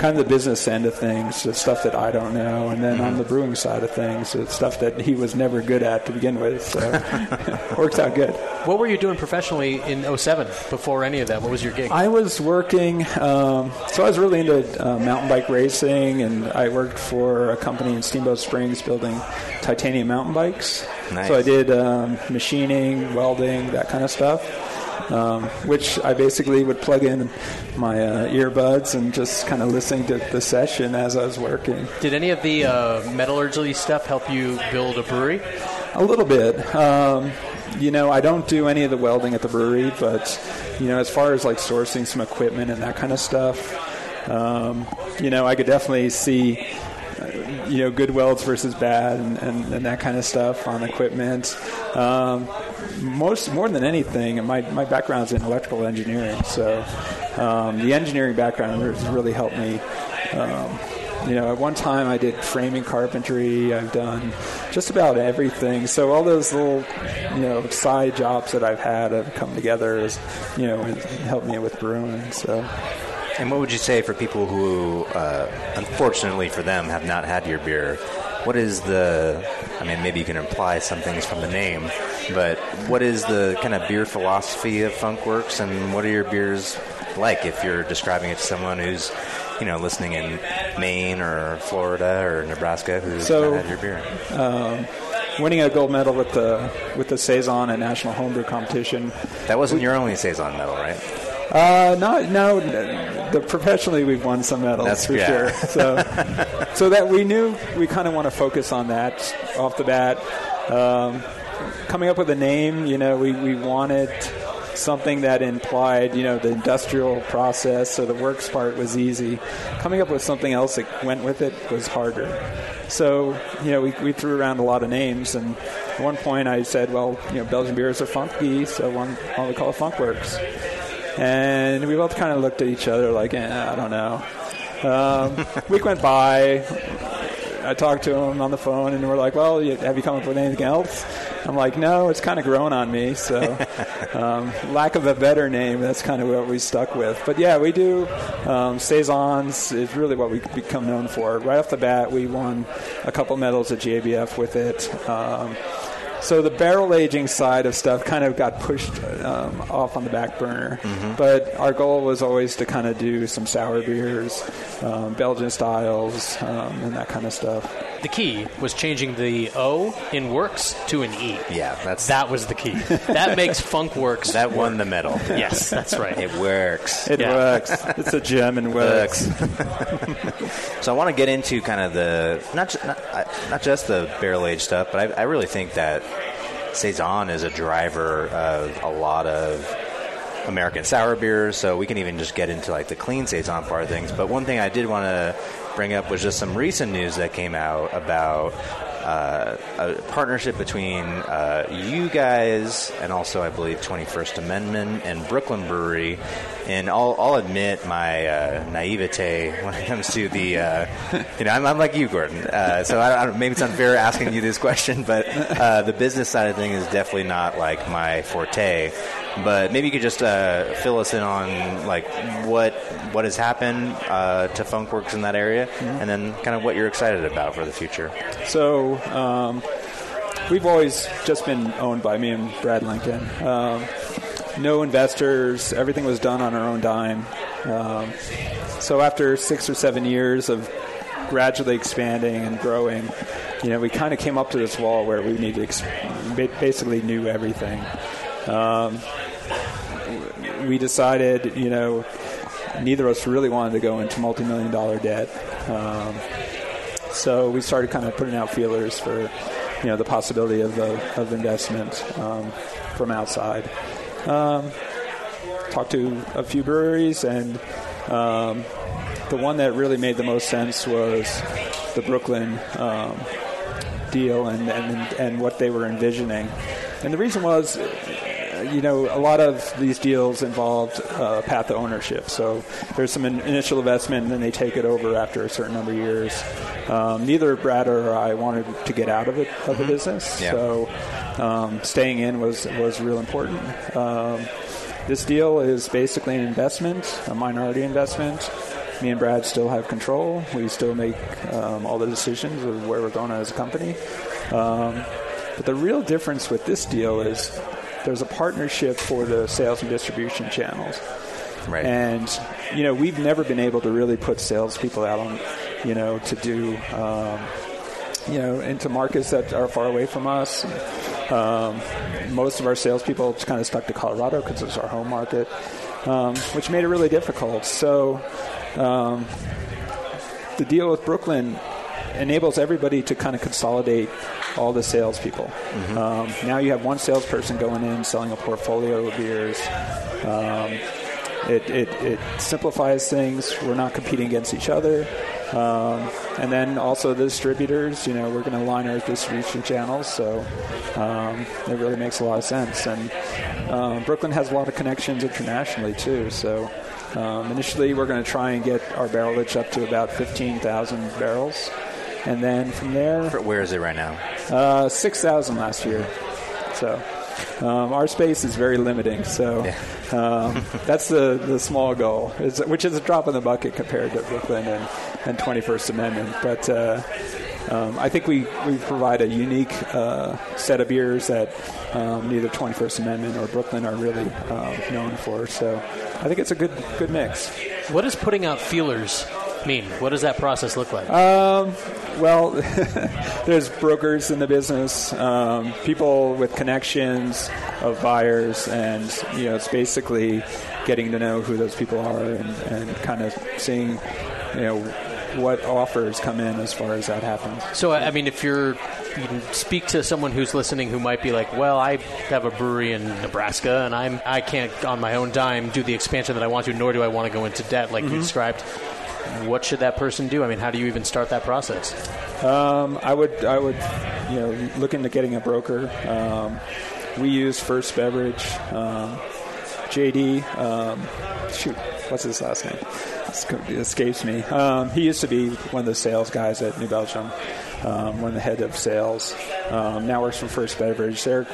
kind of the business end of things, the stuff that I don't know, and then on the brewing side of things, it's stuff that he was never good at to begin with. So works out good. what were you doing professionally in 07 before any of that? What was your gig? I was working, um, so I was really into uh, mountain bike racing, and I worked for a company in Steamboat Springs building titanium mountain bikes. Nice. So I did um, machining, welding, that kind of stuff. Um, which I basically would plug in my uh, earbuds and just kind of listening to the session as I was working. Did any of the uh, metallurgy stuff help you build a brewery? A little bit. Um, you know, I don't do any of the welding at the brewery, but you know, as far as like sourcing some equipment and that kind of stuff, um, you know, I could definitely see, you know, good welds versus bad and, and, and that kind of stuff on equipment. Um, most more than anything, my my background's in electrical engineering, so um, the engineering background has really helped me. Um, you know, at one time I did framing carpentry. I've done just about everything. So all those little, you know, side jobs that I've had have come together as, you know, helped me with brewing. So And what would you say for people who, uh, unfortunately for them, have not had your beer? What is the, I mean, maybe you can imply some things from the name, but what is the kind of beer philosophy of Funkwerks and what are your beers like if you're describing it to someone who's, you know, listening in Maine or Florida or Nebraska who's So- not had your beer? winning a gold medal with the with the saison at national homebrew competition. That wasn't your only Saison medal, right? Uh, not no. The professionally, we've won some medals That's- for yeah. sure. So, so that we knew we kind of want to focus on that off the bat. Um, coming up with a name, you know, we, we wanted something that implied, you know, the industrial process, so the works part was easy. Coming up with something else that went with it was harder. So, you know, we, we threw around a lot of names, and at one point I said, well, you know, Belgian beers are funky, so why don't we call it Funkwerks? And we both kind of looked at each other like, eh, I don't know. Um, week went by. I talked to him on the phone, and we're like, "Well, have you come up with anything else?" I'm like, "No, it's kind of grown on me." So, um, lack of a better name, that's kind of what we stuck with. But yeah, we do um, saisons is really what we become known for. Right off the bat, we won a couple medals at GABF with it. Um, so the barrel aging side of stuff kind of got pushed um, off on the back burner. But our goal was always to kind of do some sour beers, um, Belgian styles, um, and that kind of stuff. The key was changing the O in Works to an E. Yeah, that's That was the key. That makes Funkwerks. that won the medal. Yes, that's right. It works. It Yeah. works. It's a gem and works. So I want to get into kind of the not ju- not, uh, not just the barrel aged stuff, but I, I really think that saison is a driver of a lot of American sour beers. So we can even just get into like the clean saison part of things. But one thing I did want to bring up was just some recent news that came out about. Uh, a partnership between uh, you guys and also, I believe, 21st Amendment and Brooklyn Brewery. And I'll, I'll admit my uh, naivete when it comes to the, uh, you know, I'm, I'm like you, Gordon. Uh, so I, I maybe it's unfair asking you this question, but uh, the business side of things is definitely not like my forte. But maybe you could just uh, fill us in on like what what has happened uh, to Funkwerks in that area, and then kind of what you're excited about for the future. So um, we've always just been owned by me and Brad Lincoln. Um, no investors. Everything was done on our own dime. Um, so after six or seven years of gradually expanding and growing, you know, we kind of came up to this wall where we needed ex- ba- basically knew everything. Um, we decided, you know, neither of us really wanted to go into multi-million dollar debt. Um, so we started kind of putting out feelers for, you know, the possibility of, of, of investment um, from outside. Um, talked to a few breweries, and um, the one that really made the most sense was the Brooklyn um, deal and, and and what they were envisioning. And the reason was, uh, you know, a lot of these deals involved uh, path of ownership. So there's some in- initial investment, and then they take it over after a certain number of years. Um, neither Brad or I wanted to get out of it of the business, Yeah. so um, staying in was was real important. Um, this deal is basically an investment, a minority investment. Me and Brad still have control. We still make um, all the decisions of where we're going as a company. Um, but the real difference with this deal is there's a partnership for the sales and distribution channels. Right. And, you know, we've never been able to really put salespeople out on, you know, to do, um, you know, into markets that are far away from us. Um, most of our salespeople just kind of stuck to Colorado because it's our home market, um, which made it really difficult. So um, the deal with Brooklyn enables everybody to kind of consolidate all the salespeople. Um, now you have one salesperson going in selling a portfolio of beers. Um, it, it, it simplifies things. We're not competing against each other. Um, and then also the distributors, you know, we're going to align our distribution channels, so um, it really makes a lot of sense. And um, Brooklyn has a lot of connections internationally too. So um, initially, we're going to try and get our barrelage up to about 15,000 barrels, and then from there, Where is it right now? uh, 6,000 last year. So um, our space is very limiting. So um, that's the, the small goal, is, which is a drop in the bucket compared to Brooklyn and, and 21st Amendment. But uh, um, I think we, we provide a unique uh, set of beers that um, neither 21st Amendment or Brooklyn are really um, known for. So I think it's a good good mix. What does putting out feelers mean? What does that process look like? Um, well, there's brokers in the business, um, people with connections of buyers, and you know, it's basically getting to know who those people are and, and kind of seeing, you know, what offers come in as far as that happens. So, I mean, if you're, you can speak to someone who's listening who might be like, well, I have a brewery in Nebraska, and I'm I can't on my own dime do the expansion that I want to, nor do I want to go into debt like you described. What should that person do? I mean, how do you even start that process? Um, I would, I would, you know, look into getting a broker. Um, we use First Beverage. Um, JD, um, shoot, what's his last name? It escapes me. Um, he used to be one of the sales guys at New Belgium, um, one of the head of sales. Now works for First Beverage. They're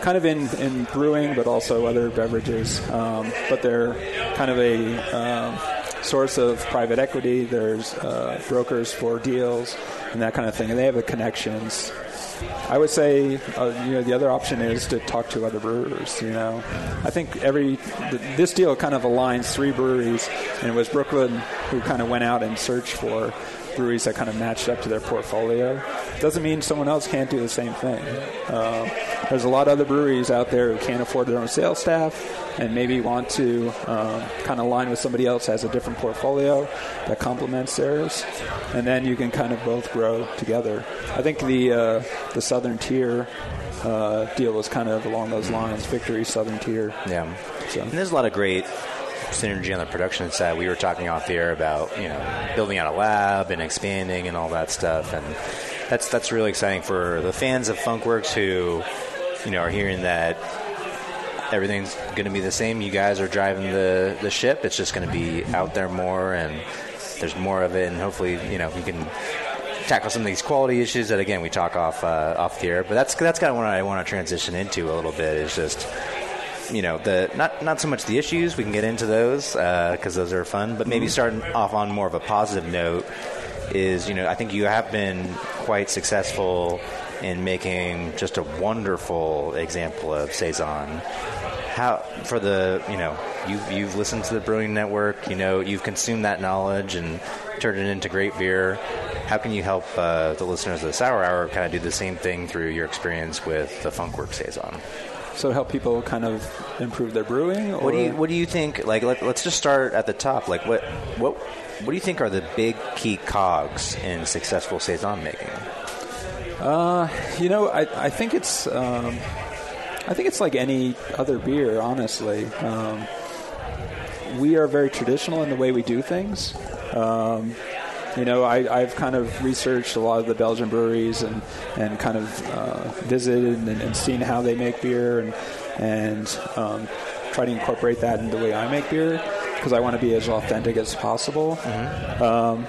kind of in, in brewing, but also other beverages. But they're kind of a source of private equity. There's uh, brokers for deals and that kind of thing, and they have the connections. I would say, uh, you know, the other option is to talk to other brewers. You know, I think every th- this deal kind of aligns three breweries, and it was Brooklyn who kind of went out and searched for breweries that kind of matched up to their portfolio. Doesn't mean someone else can't do the same thing. Uh, there's a lot of other breweries out there who can't afford their own sales staff and maybe want to um, kind of align with somebody else has a different portfolio that complements theirs, and then you can kind of both grow together. I think the uh, the Southern Tier uh, deal was kind of along those lines. Victory Southern Tier. Yeah. So- And there's a lot of great synergy on the production side. We were talking off the air about you know building out a lab and expanding and all that stuff, and that's that's really exciting for the fans of Funkwerks who you know are hearing that everything's going to be the same. You guys are driving the the ship. It's just going to be out there more, and there's more of it, and hopefully you know you can tackle some of these quality issues that again we talk off uh, off the air. But that's that's kind of what I want to transition into a little bit. Is just you know the not not so much the issues we can get into those because those are fun, but maybe starting off on more of a positive note is you know I think you have been quite successful in making just a wonderful example of saison. How for the you know you've you've listened to the Brewing Network, you know you've consumed that knowledge and turned it into great beer. How can you help uh, the listeners of the Sour Hour kind of do the same thing through your experience with the Funkwerks saison? So help people kind of improve their brewing. Or What do you What do you think? Like, let, us just start at the top. Like, what what what do you think are the big key cogs in successful saison making? You know, I, I think it's um, I think it's like any other beer. Honestly, um, we are very traditional in the way we do things. Um, you know, I, I've kind of researched a lot of the Belgian breweries and, and kind of uh, visited and, and seen how they make beer and and um, try to incorporate that in the way I make beer because I want to be as authentic as possible. Um,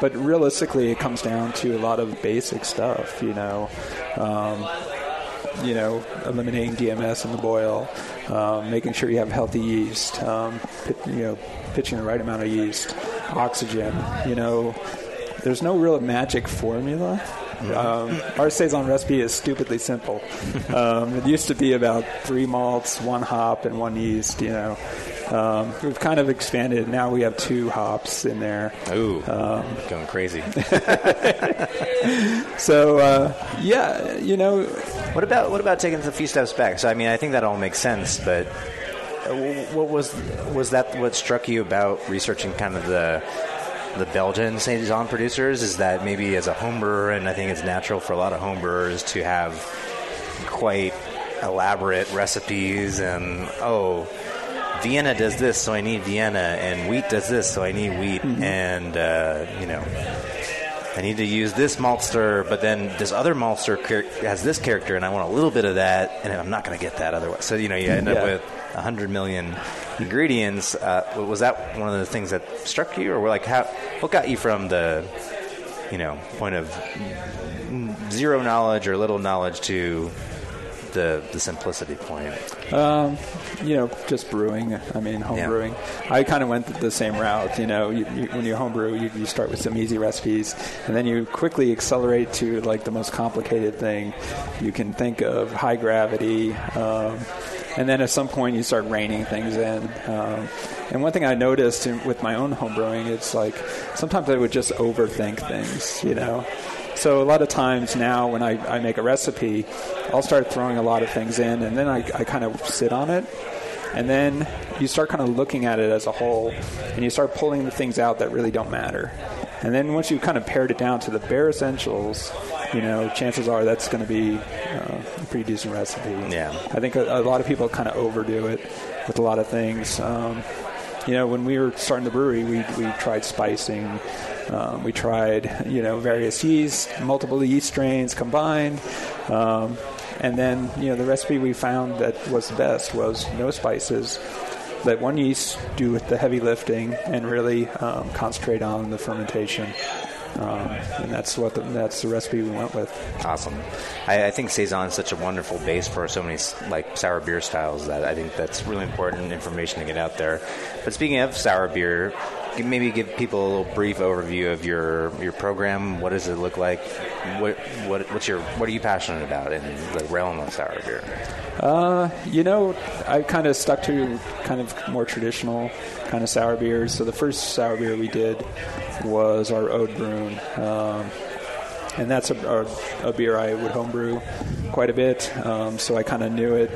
but realistically, it comes down to a lot of basic stuff. You know, um, you know, eliminating DMS in the boil, um, making sure you have healthy yeast, um, pit, you know, pitching the right amount of yeast, oxygen. You know, there's no real magic formula. Um, our saison recipe is stupidly simple. Um, it used to be about three malts, one hop, and one yeast. You know, um, we've kind of expanded. Now we have two hops in there. Ooh, going crazy. So uh, yeah, you know, What about what about taking a few steps back? So I mean, I think that all makes sense, but uh, what was was that what struck you about researching kind of the the Belgian saison producers? Is that maybe as a home brewer, and I think it's natural for a lot of home brewers to have quite elaborate recipes and oh. Vienna does this, so I need Vienna, and wheat does this, so I need wheat, and uh, you know, I need to use this maltster, but then this other maltster char- has this character, and I want a little bit of that, and I'm not going to get that otherwise. So you know, you end up with a hundred million ingredients. Uh, was that one of the things that struck you, or like how? What got you from the, you know, point of zero knowledge or little knowledge to the the simplicity point? you know, just brewing. I mean, home Yeah. brewing. I kind of went the same route. You know, you, you, when you home brew, you, you start with some easy recipes, and then you quickly accelerate to like the most complicated thing you can think of, high gravity. Um, and then at some point, you start reining things in. Um, and one thing I noticed in, with my own home brewing, it's like sometimes I would just overthink things. You know. So a lot of times now, when I, I make a recipe, I'll start throwing a lot of things in, and then I, I kind of sit on it, and then you start kind of looking at it as a whole, and you start pulling the things out that really don't matter. And then once you kind of pared it down to the bare essentials, you know, chances are that's going to be uh, a pretty decent recipe. Yeah. I think a, a lot of people kind of overdo it with a lot of things. Um, you know, when we were starting the brewery, we, we tried spicing. Um, we tried, you know, various yeast, multiple yeast strains combined. Um, and then, you know, the recipe we found that was the best was no spices. Let one yeast do the heavy lifting and really um, concentrate on the fermentation. Um, and that's what the, that's the recipe we went with. Awesome. I, I think saison is such a wonderful base for so many like sour beer styles that I think that's really important information to get out there. But speaking of sour beer, maybe give people a little brief overview of your your program. What does it look like? What what what's your what are you passionate about in the realm of sour beer? You know, I kind of stuck to kind of more traditional kind of sour beers. So the first sour beer we did was our Oud Bruin. Um, and that's a, a, a beer I would homebrew quite a bit. Um, so I kind of knew it.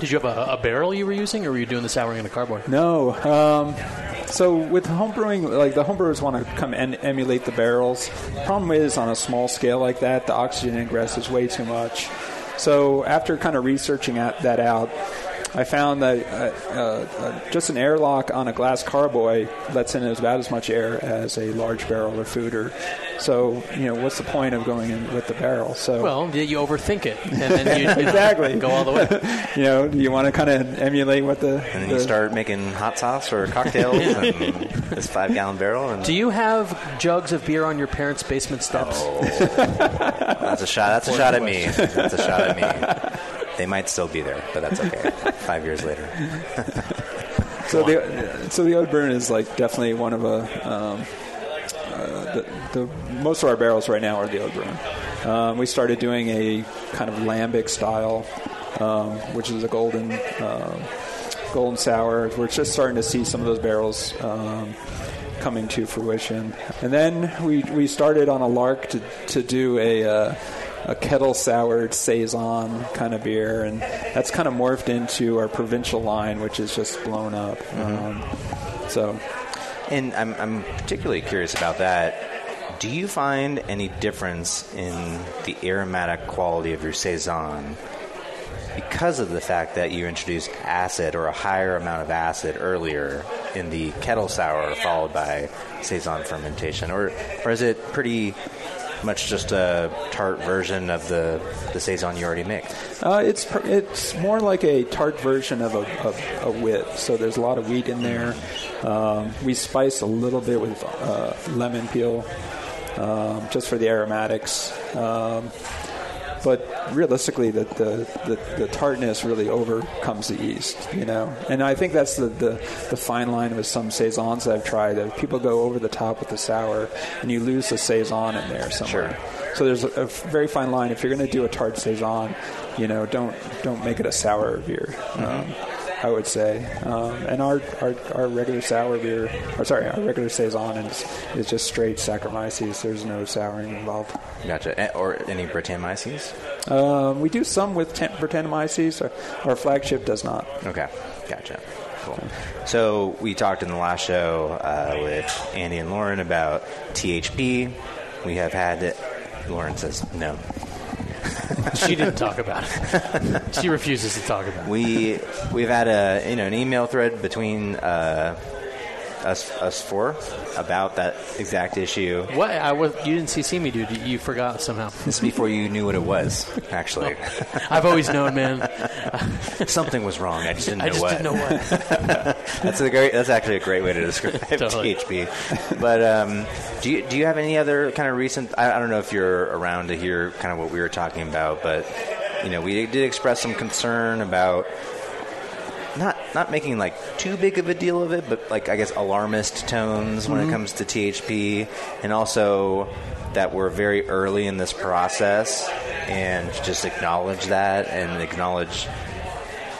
Did you have a, a barrel you were using, or were you doing the souring in a cardboard? No. Um, so with homebrewing, like the homebrewers want to come and emulate the barrels. Problem is, on a small scale like that, the oxygen ingress is way too much. So after kind of researching at, that out, I found that uh, uh, uh, just an airlock on a glass carboy lets in about as much air as a large barrel of food or foeder. So you know, what's the point of going in with the barrel? So Well, you overthink it, and then you, you know, Exactly. go all the way. you know, you want to kind of emulate what the And then the- you start making hot sauce or cocktails and this five gallon barrel. And Do you have jugs of beer on your parents' basement steps? that's a shot. That's a shot at me. That's a shot at me. They might still be there, but that's okay. Five years later. So the so the Oud Bruin is like definitely one of a um, uh, the, the most of our barrels right now are the Oud Bruin. Um, we started doing a kind of lambic style, um, which is a golden um, golden sour. We're just starting to see some of those barrels. Um, coming to fruition and then we, we started on a lark to, to do a uh, a kettle soured saison kind of beer, and that's kind of morphed into our provincial line, which is just blown up. Um, so, And I'm, I'm particularly curious about that. Do you find any difference in the aromatic quality of your saison because of the fact that you introduced acid or a higher amount of acid earlier in the kettle sour, followed by saison fermentation, or or is it pretty much just a tart version of the the saison you already make? uh, it's it's more like a tart version of a, of a wit. So there's a lot of wheat in there. Um, we spice a little bit with uh, lemon peel, um, just for the aromatics. Um, but realistically, the, the, the, the tartness really overcomes the yeast, you know. And I think that's the, the, the fine line with some saisons that I've tried. That people go over the top with the sour, and you lose the saison in there somewhere. So there's a, a very fine line. If you're going to do a tart saison, you know, don't don't make it a sour beer. Um, I would say, um, and our, our our regular sour beer, or sorry, our regular saison is is just straight Saccharomyces. There's no souring involved. Gotcha. Eh, Or any Brettanomyces? Um, we do some with Brettanomyces. Our, our flagship does not. Okay, gotcha. Cool. So we talked in the last show uh, with Andy and Lauren about THP. We have had it. Lauren says no. She didn't talk about it. She refuses to talk about it. We we've had a you know an email thread between uh, us us four about that exact issue. What? I was. You didn't see me, dude. You, you forgot somehow. This is before you knew what it was. Actually, I've always known, man. something was wrong. I just didn't know I just what. didn't know what. That's a great. That's actually a great way to describe Totally. THP. But um, do you do you have any other kind of recent? I, I don't know if you're around to hear kind of what we were talking about, but you know, we did express some concern about not not making like too big of a deal of it, but like I guess alarmist tones when it comes to THP, and also that we're very early in this process, and just acknowledge that and acknowledge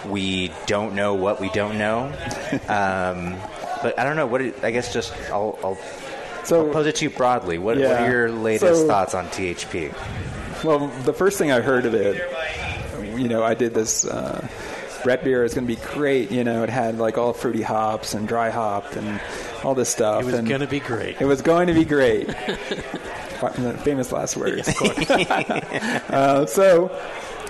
we don't know what we don't know. Um, but I don't know what. It, I guess just I'll, I'll, So I'll pose it to you broadly. What, what are your latest So- thoughts on THP? Well, the first thing I heard of it, you know, I did this. Uh, Brett beer is going to be great. You know, it had like all fruity hops and dry hop and all this stuff. It was going to be great. It was going to be great. Famous last words. uh, so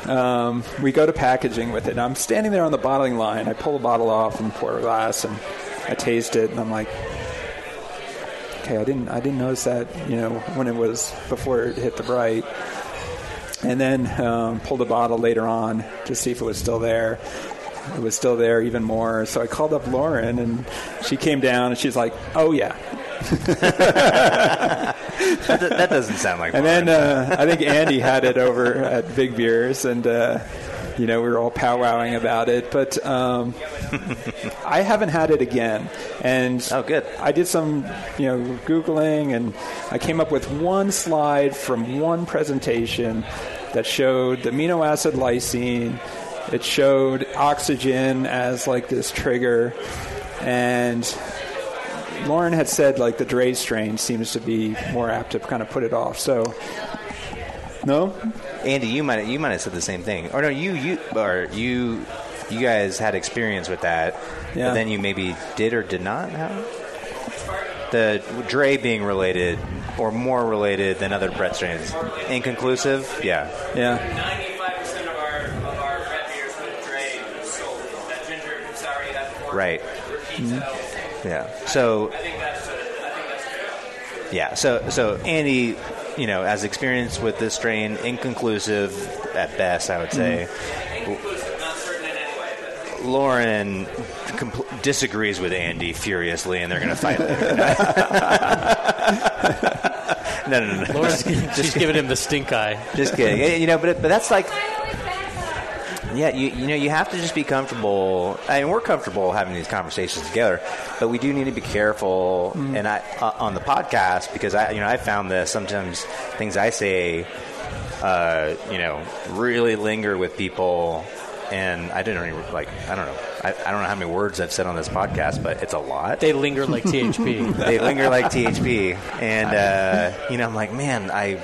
um, we go to packaging with it. And I'm standing there on the bottling line. I pull the bottle off and pour a glass, and I taste it, and I'm like, okay, I didn't, I didn't notice that, you know, when it was before it hit the bright. And then um, pulled the bottle later on to see if it was still there. It was still there even more. So I called up Lauren, and she came down, and she's like, "Oh yeah." that, that doesn't sound like. And Lauren. then uh, I think Andy had it over at Big Beers, and uh, you know, we were all powwowing about it. But um, I haven't had it again. And Oh, good. I did some, you know, googling, and I came up with one slide from one presentation that showed the amino acid lysine. It showed oxygen as like this trigger, and Lauren had said like the Drie strain seems to be more apt to kind of put it off. So, no, Andy, you might you might have said the same thing, or no, you you or you you guys had experience with that, Yeah. but then you maybe did or did not have the Drie being related or more related than other Brett strains. Inconclusive, yeah. yeah. 95% of our, of beers with Drie sold. That ginger, sorry, that pork Right. repeats itself. Yeah. So I think that's, a, I think that's yeah. So so Andy, you know, as experience with this strain, inconclusive at best, I would say. Inclusive, not certain in any way. But Lauren compl- disagrees with Andy furiously, and they're going to fight later. no, no, no, no. Laura's she's giving him the stink eye. Just kidding. You know, but but that's like, yeah, you you know, you have to just be comfortable. I mean, we're comfortable having these conversations together, but we do need to be careful. And I uh, on the podcast because I you know I found this sometimes things I say, uh, you know, really linger with people. And I didn't even like. I don't know. I, I don't know how many words I've said on this podcast, but it's a lot They linger like THP. they linger like THP, and uh, you know, I'm like, man, I,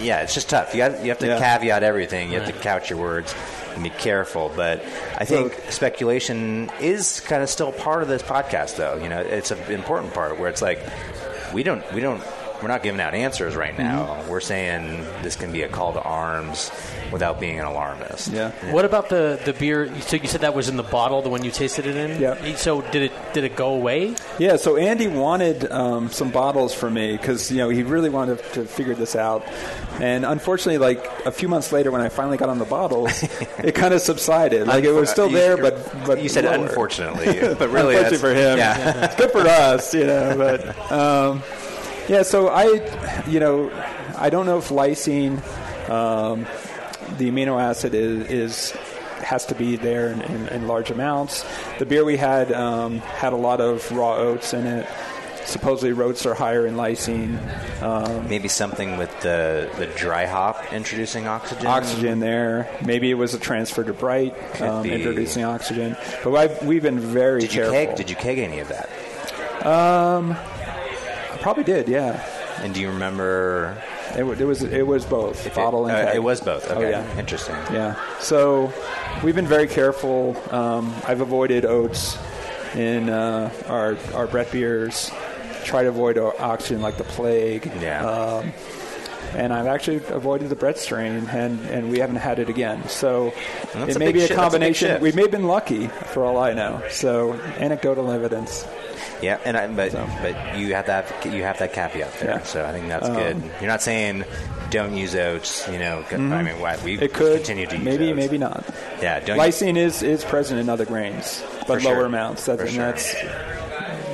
yeah, it's just tough. You got, you have to Yeah. caveat everything. You have to couch your words and be careful. But I think speculation is kind of still part of this podcast, though. You know, it's an important part where it's like we don't, we don't. We're not giving out answers right now. We're saying this can be a call to arms without being an alarmist. Yeah. What about the, the beer? So you said that was in the bottle, the one you tasted it in. Yeah. So did it did it go away? Yeah, so Andy wanted um, some bottles for me because you know he really wanted to figure this out, and unfortunately, like a few months later, when I finally got on the bottles, it kind of subsided. Like it was still You- there, but but you said lower. unfortunately, but really, Unfortunately that's, for him. Yeah. it's good for us, you know. But um, yeah, so I, you know, I don't know if lysine, um, the amino acid is, is has to be there in, in, in large amounts. The beer we had um, had a lot of raw oats in it. Supposedly, oats are higher in lysine. Um, Maybe something with the the dry hop introducing oxygen. oxygen there. Maybe it was a transfer to bright, um, introducing oxygen. But I've, we've been very Did you keg? Did you keg any of that? I probably did, yeah. And do you remember? It, it was it was both if bottle it, and uh, it was both. Oh, Okay, yeah. interesting. Yeah. So we've been very careful. Um, I've avoided oats in uh, our our Brett beers. Try to avoid oxygen like the plague. Yeah. Um, and I've actually avoided the Brett strain, and, and we haven't had it again. So That's it may big be a shi- that's a combination. we may have been lucky, for all I know. So anecdotal evidence. Yeah, and I, but So. but you have that you have that caveat there. Yeah. So I think that's Um, good. You're not saying don't use oats. You know, I mean, why we Mm-hmm. It could continue to use maybe oats. maybe not. Yeah, don't Lysine is, is present in other grains, but For lower sure. amounts. That's, For and sure. that's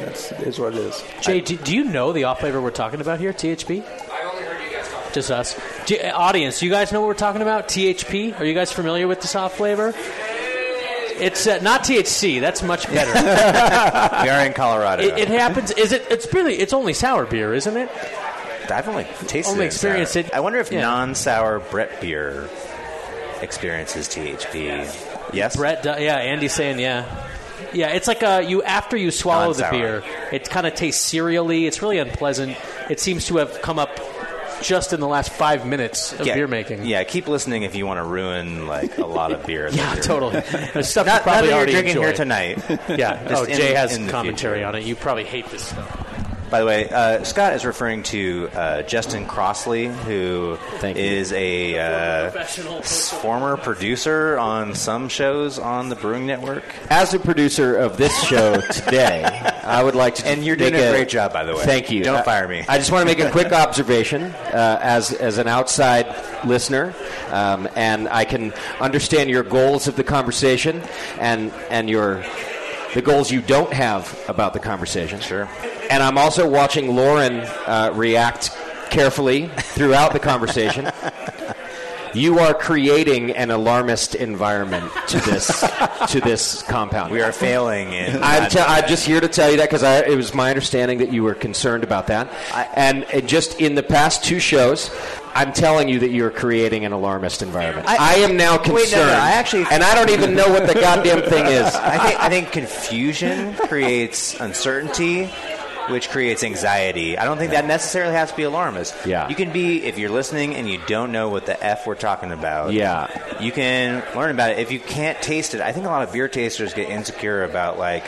that's is what it is. Jay, do, do you know the off flavor we're talking about here? THP? I only heard you guys talk. Just us. Do, uh, audience, do you guys know what we're talking about? THP? Are you guys familiar with the soft flavor? It's uh, not THC. That's much better. we are in Colorado. it, it happens. Is it? It's really. It's only sour beer, isn't it? I've only tasted Only it. experienced sour. it- I wonder if yeah. non-sour Brett beer experiences THP. Yes, Brett, yeah, Andy's saying yeah. Yeah, it's like uh, you after you swallow the Non-sour. beer, it kind of tastes cereally. It's really unpleasant. It seems to have come up just in the last five minutes of yeah, beer making. Yeah, keep listening if you want to ruin like a lot of beer. Yeah, totally. There's stuff Not, you probably not that already you're drinking here tonight. Yeah. Just oh, in- Jay has commentary on it. You probably hate this stuff. By the way, uh, Scott is referring to uh, Justin Crossley, who is a uh, former producer on some shows on the Brewing Network. As a producer of this show today, I would like to And you're doing make a great job, by the way. Thank you. Don't I- fire me. I just want to make a quick observation uh, as as an outside listener, um, and I can understand your goals of the conversation and and your the goals you don't have about the conversation. Sure. And I'm also watching Lauren uh, react carefully throughout the conversation. you are creating an alarmist environment to this to this compound. We are failing in. I'm, te- I'm just here to tell you that because it was my understanding that you were concerned about that. and it just in the past two shows, I'm telling you that you're creating an alarmist environment. I, am now concerned. Wait, no, no, I actually- and I don't even know what the goddamn thing is. I think I think confusion creates uncertainty, which creates anxiety. I don't think that necessarily has to be alarmist. Yeah. You can be if you're listening and you don't know what the f we're talking about. Yeah. You can learn about it if you can't taste it. I think a lot of beer tasters get insecure about like.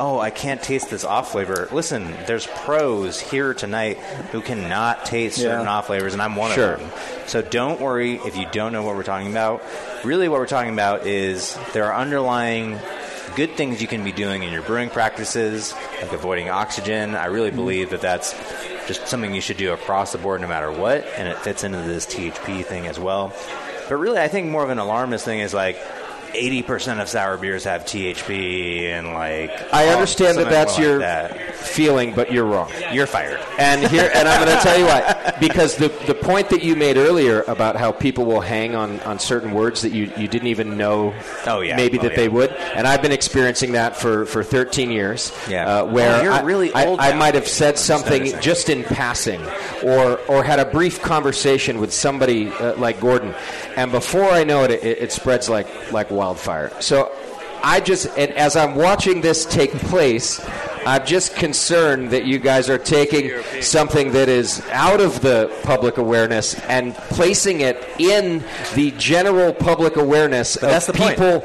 Oh, I can't taste this off flavor. Listen, there's pros here tonight who cannot taste certain off flavors, and I'm one Sure. of them. So don't worry if you don't know what we're talking about. Really, what we're talking about is there are underlying good things you can be doing in your brewing practices, like avoiding oxygen. I really mm-hmm. believe that that's just something you should do across the board no matter what, and it fits into this THP thing as well. But really, I think more of an alarmist thing is like 80% of sour beers have THP, and like. I understand that that's like your that. feeling, but you're wrong. You're fired. And here, and I'm going to tell you why. Because the the point that you made earlier about how people will hang on, on certain words that you, you didn't even know, Oh, yeah. maybe Oh, that yeah. they would. And I've been experiencing that for, for 13 years. Yeah. Uh, where Oh, you're I, really I- old I, now. might have said something noticing. just in passing, or or had a brief conversation with somebody uh, like Gordon, and before I know it, it, it spreads like like wildfire. So I just, and as I'm watching this take place, I'm just concerned that you guys are taking something that is out of the public awareness and placing it in the general public awareness of that's the people.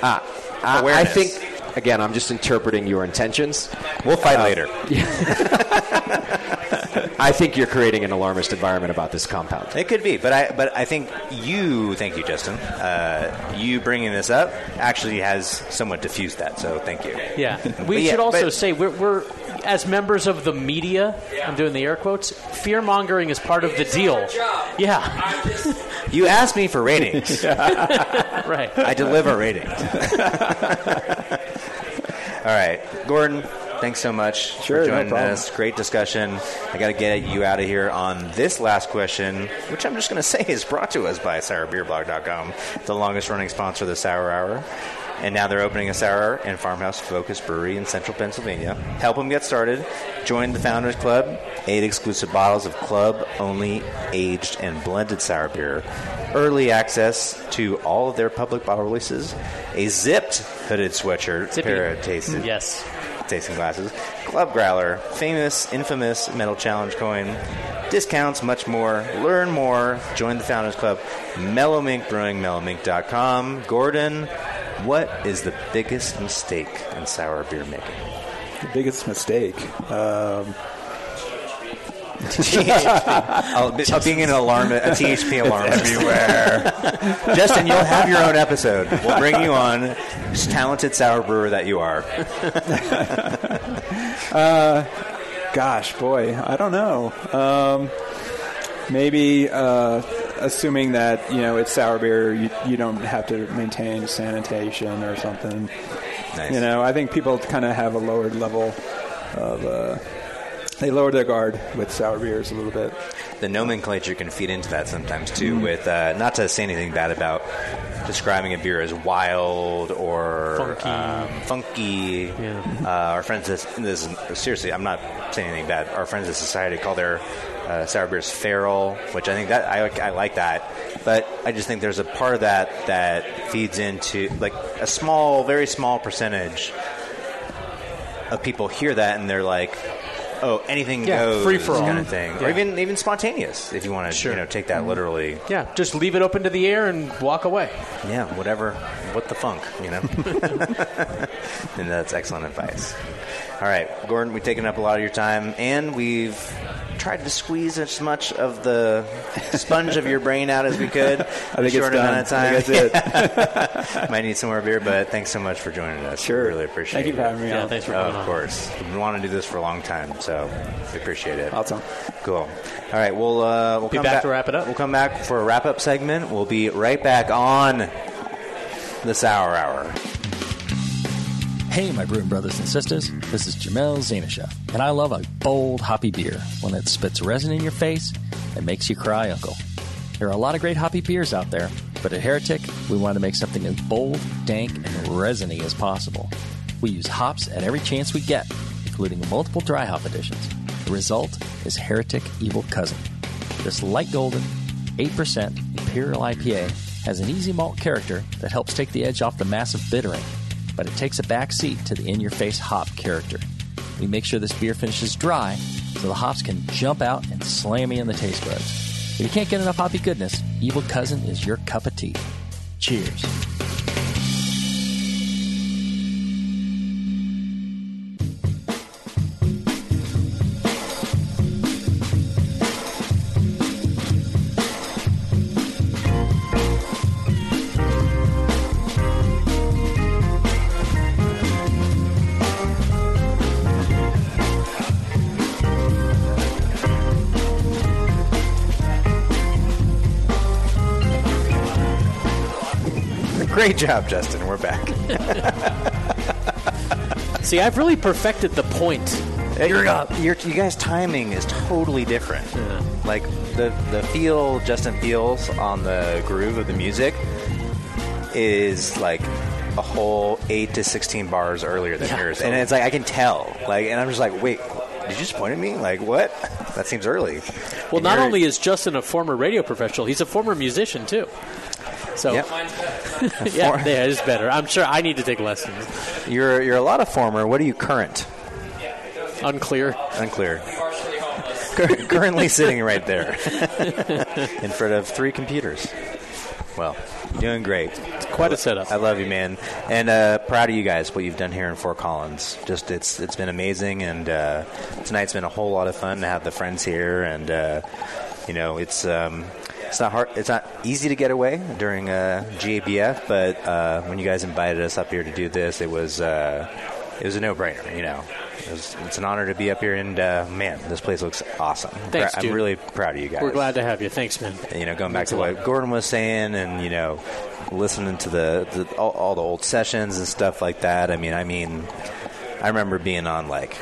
Uh, I, I think, again, I'm just interpreting your intentions. We'll fight later. I think you're creating an alarmist environment about this compound. It could be, but I but I think you, thank you, Justin. Uh, you bringing this up actually has somewhat diffused that. So thank you. Yeah. But We yeah, should also but- say we're, we're, as members of the media, I'm doing the air quotes, fear mongering is part of the deal. Yeah. You asked me for ratings. right. I deliver ratings. All right, Gordon. Thanks so much Sure, for joining problem. us. Great discussion. I got to get you out of here on this last question, which I'm just going to say is brought to us by sourbeerblog.com, the longest running sponsor of the Sour Hour. And now they're opening a sour and farmhouse focused brewery in central Pennsylvania. Help them get started. Join the Founders Club. Eight exclusive bottles of club only aged and blended sour beer. Early access to all of their public bottle releases. A zipped hooded sweatshirt. Zippy. Pair of tasted mm, Yes. Tasting glasses, Club Growler, famous, infamous Metal Challenge coin, discounts, much more. Learn more. Join the Founders Club. Mellow Mink Brewing, mellowmink.com. Gordon, what is the biggest mistake in sour beer making? The biggest mistake. Um, Oh, oh, being an alarm, a THP alarmist. Everywhere. Justin, you'll have your own episode. We'll bring you on, talented sour brewer that you are. uh, gosh, boy, I don't know. Um, maybe uh, assuming that you know it's sour beer, you, you don't have to maintain sanitation or something. Nice. You know, I think people kind of have a lowered level of. Uh, they lower their guard with sour beers a little bit. the nomenclature can feed into that sometimes too. Mm. With uh, not to say anything bad about describing a beer as wild or Funky. um, funky. Uh, our friends, this, this is, seriously, I'm not saying anything bad. Our friends at Society call their uh, sour beers feral, which I think that I, I like that. But I just think there's a part of that that feeds into like a small, very small percentage of people hear that and they're like, "Oh, anything Yeah, goes," free for all. kind of thing, or even even spontaneous if you want to, you know, take that mm-hmm. literally. Yeah, just leave it open to the air and walk away. Yeah, whatever. What the funk, you know? and that's excellent advice. All right, Gordon, we've taken up a lot of your time, and we've tried to squeeze as much of the sponge of your brain out as we could. I think it's short done. of time. I think that's Might need some more beer, but thanks so much for joining us. Sure. really appreciate it. Thank you for having me Yeah, on. thanks for Oh, coming of course. We've been wanting to do this for a long time, so we appreciate it. Awesome. Cool. All right, we'll uh, we'll Be come back to wrap it up. We'll come back for a wrap up segment. We'll be right back on the Sour Hour. Hey, my brewing brothers and sisters. This is Jamil Zainasheff, and I love a bold, hoppy beer, one that spits resin in your face and makes you cry, Uncle. There are a lot of great hoppy beers out there, but at Heretic, we want to make something as bold, dank, and resiny as possible. We use hops at every chance we get, including multiple dry hop additions. The result is Heretic Evil Cousin. This light golden, 8% Imperial IPA has an easy malt character that helps take the edge off the massive bittering, but it takes a back seat to the in your face hop character. We make sure this beer finishes dry so the hops can jump out and slam you in the taste buds. If you can't get enough hoppy goodness, Evil Cousin is your cup of tea. Cheers. Great job, Justin. We're back. See, I've really perfected the point. You're up. Your, you guys' timing is totally different. Like the the feel Justin feels on the groove of the music is like a whole eight to sixteen bars earlier than Yeah, yours, and totally. it's like I can tell. Like, and I'm just like, wait, did you just point at me? Like, what? That seems early. Well, And not you're- only is Justin a former radio professional, he's a former musician too. So, Yep. yeah, yeah, it's better. I'm sure I need to take lessons. you're you're a lot of former. What are you current? Unclear. Unclear. Currently sitting right there in front of three computers. Well, doing great. It's Quite a setup. I love you, man, and uh, proud of you guys. What you've done here in Fort Collins, just it's it's been amazing, and uh, tonight's been a whole lot of fun to have the friends here, and uh, you know it's. Um, it's not hard. It's not easy to get away during uh, GABF, but uh, when you guys invited us up here to do this, it was uh, it was a no-brainer. You know, it was, it's an honor to be up here, and uh, man, this place looks awesome. Thanks, I'm dude. really proud of you guys We're glad to have you. Thanks, man. you know, going back Thanks to what Gordon was saying, and you know, listening to the, the all, all the old sessions and stuff like that. I mean, I mean, I remember being on like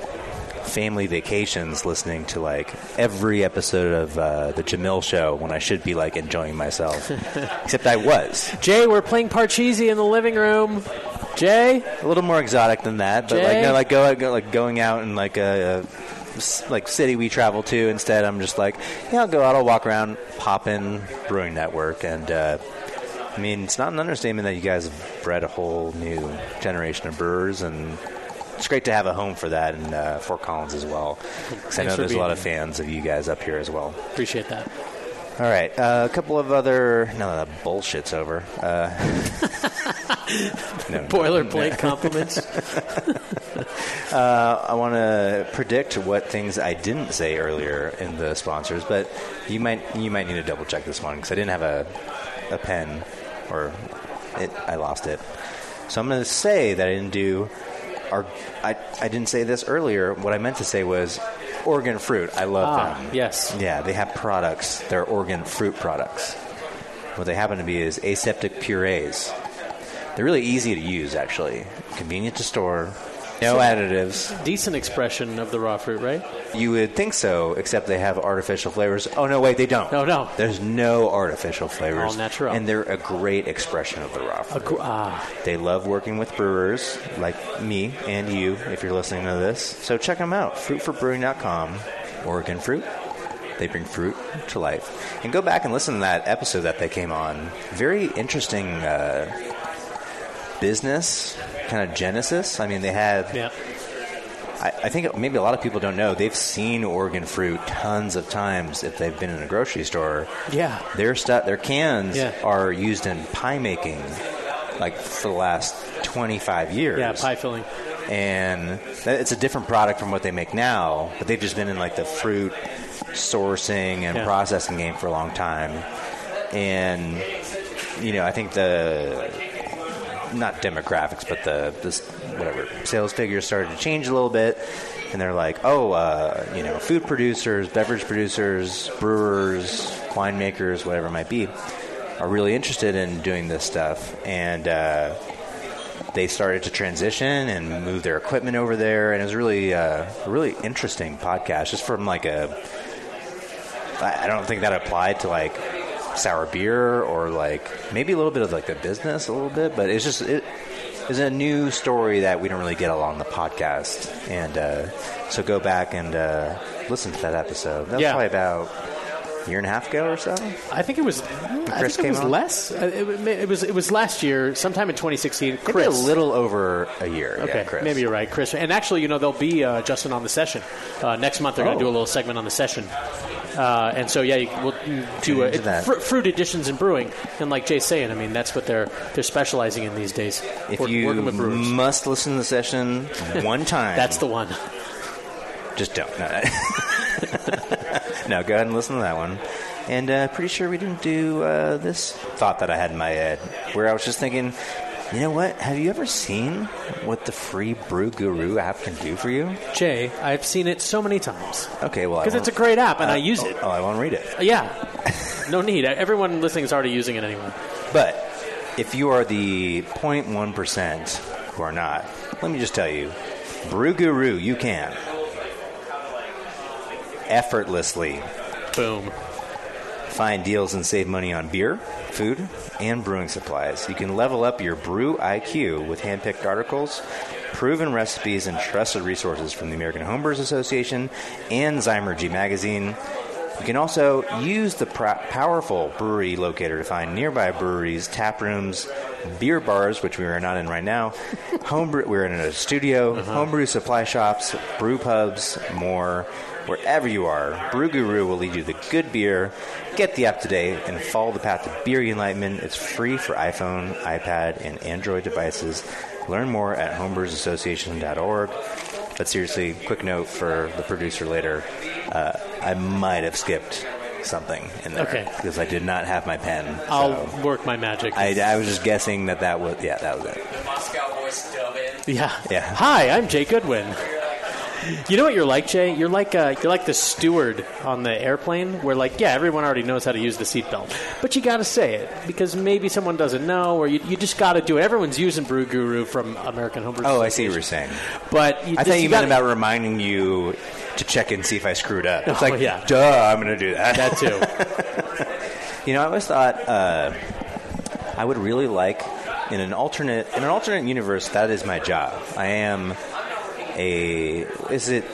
family vacations, listening to like every episode of uh, the Jamil Show when I should be like enjoying myself, except I was Jay, we're playing Parcheesi in the living room. Jay, a little more exotic than that, but like Jay? no, like go, go like going out and like a like city we travel to instead i'm just like yeah i'll go out i'll walk around pop in brewing network and uh, I mean, it's not an understatement that you guys have bred a whole new generation of brewers, and it's great to have a home for that in uh, Fort Collins as well. Because I know there's a lot of fans of you guys up here as well. appreciate that. All right, uh, a couple of other. No, that bullshit's over. Uh, no, Boilerplate compliments. Uh, I want to predict what things I didn't say earlier in the sponsors, but you might you might need to double check this one because I didn't have a a pen or it, I lost it. So I'm going to say that I didn't do. Our, I I didn't say this earlier. What I meant to say was Oregon fruit. I love Ah, them. yes. Yeah, they have products. They're Oregon fruit products. What they happen to be is aseptic purees. They're really easy to use, actually. Convenient to store. No additives. Decent expression of the raw fruit, right? You would think so, except they have artificial flavors. Oh no, wait, they don't. No, no. There's no artificial flavors. All natural. And they're a great expression of the raw fruit. Agre- ah, They love working with brewers like me and you, if you're listening to this. So check them out. Fruitforbrewing.com. Oregon Fruit. They bring fruit to life. And go back and listen to that episode that they came on. Very interesting uh, business, kind of genesis. I mean, they had. yeah. I, I think maybe a lot of people don't know they've seen Oregon fruit tons of times if they've been in a grocery store. Yeah. Their stuff, their cans Yeah. are used in pie making, like for the last twenty five years. Yeah, pie filling. and it's a different product from what they make now. But they've just been in like the fruit sourcing and Yeah. processing game for a long time, and you know I think the not demographics, but the whatever sales figures started to change a little bit, and they're like, oh, uh, you know, food producers, beverage producers, brewers, winemakers, whatever it might be, are really interested in doing this stuff, and uh, they started to transition and move their equipment over there, and it was really uh, a really interesting podcast, just from like a. I don't think that applied to like sour beer or like maybe a little bit of like the business a little bit, but it's just it is a new story that we don't really get along the podcast, and uh, so go back and uh, listen to that episode. That was Yeah. probably about a year and a half ago or so. I think it was. I Chris think it came was on? less. Uh, It, it was. It was last year, sometime in 2016. Maybe Chris, a little over a year. Okay, yeah, Chris. maybe you're right, Chris. And actually, you know, there'll be uh, Justin on the session uh, next month. They're going Oh. to do a little segment on the session, uh, and so yeah, you, we'll do it- fr- fruit additions in brewing. And like Jay's saying, I mean, that's what they're they're specializing in these days. If work- you working with brewers, must listen to the session one time, that's the one. just don't. No, no, go ahead and listen to that one. And uh, pretty sure we didn't do uh, this thought that I had in my head, where I was just thinking, you know what? Have you ever seen what the free Brew Guru app can do for you? Jay, I've seen it so many times. Okay, well, Because it's a great app, and uh, I use it. Oh, I won't read it. Uh, Yeah, no need. Everyone listening is already using it anyway. But if you are the 0.1% who are not, let me just tell you, Brew Guru, you can. Effortlessly Boom. Find deals and save money on beer, food, and brewing supplies. You can level up your brew IQ with hand-picked articles, proven recipes, and trusted resources from the American Homebrewers Association and Zymurgy magazine. You can also use the powerful brewery locator to find nearby breweries, tap rooms, beer bars, which we are not in right now. Homebrew, we're in a studio, uh-huh. homebrew supply shops, brew pubs, more. Wherever you are, Brew Guru will lead you to good beer. Get the app today and follow the path to beer enlightenment. It's free for iPhone, iPad, and Android devices. Learn more at homebrewersassociation.org. But seriously, quick note for the producer later. Uh, I might have skipped something in there Okay. because I did not have my pen. I'll so work my magic. I, I was just guessing that that was yeah that was it. Moscow voice dub in. Yeah. Yeah. Hi, I'm Jay Goodwin. You know what you're like, Jay? You're like uh, you're like the steward on the airplane, where like yeah, everyone already knows how to use the seatbelt, but you got to say it because maybe someone doesn't know, or you, you just got to do it. Everyone's using Brew Guru from American Homebrew. Oh, I see what you're saying. But you I just- thought you, meant gotta- about reminding you to check in and see if I screwed up. It's Oh, like, yeah. duh, I'm going to do that. that too. You know, I always thought uh, I would really like in an alternate in an alternate universe. That is my job. I am a is it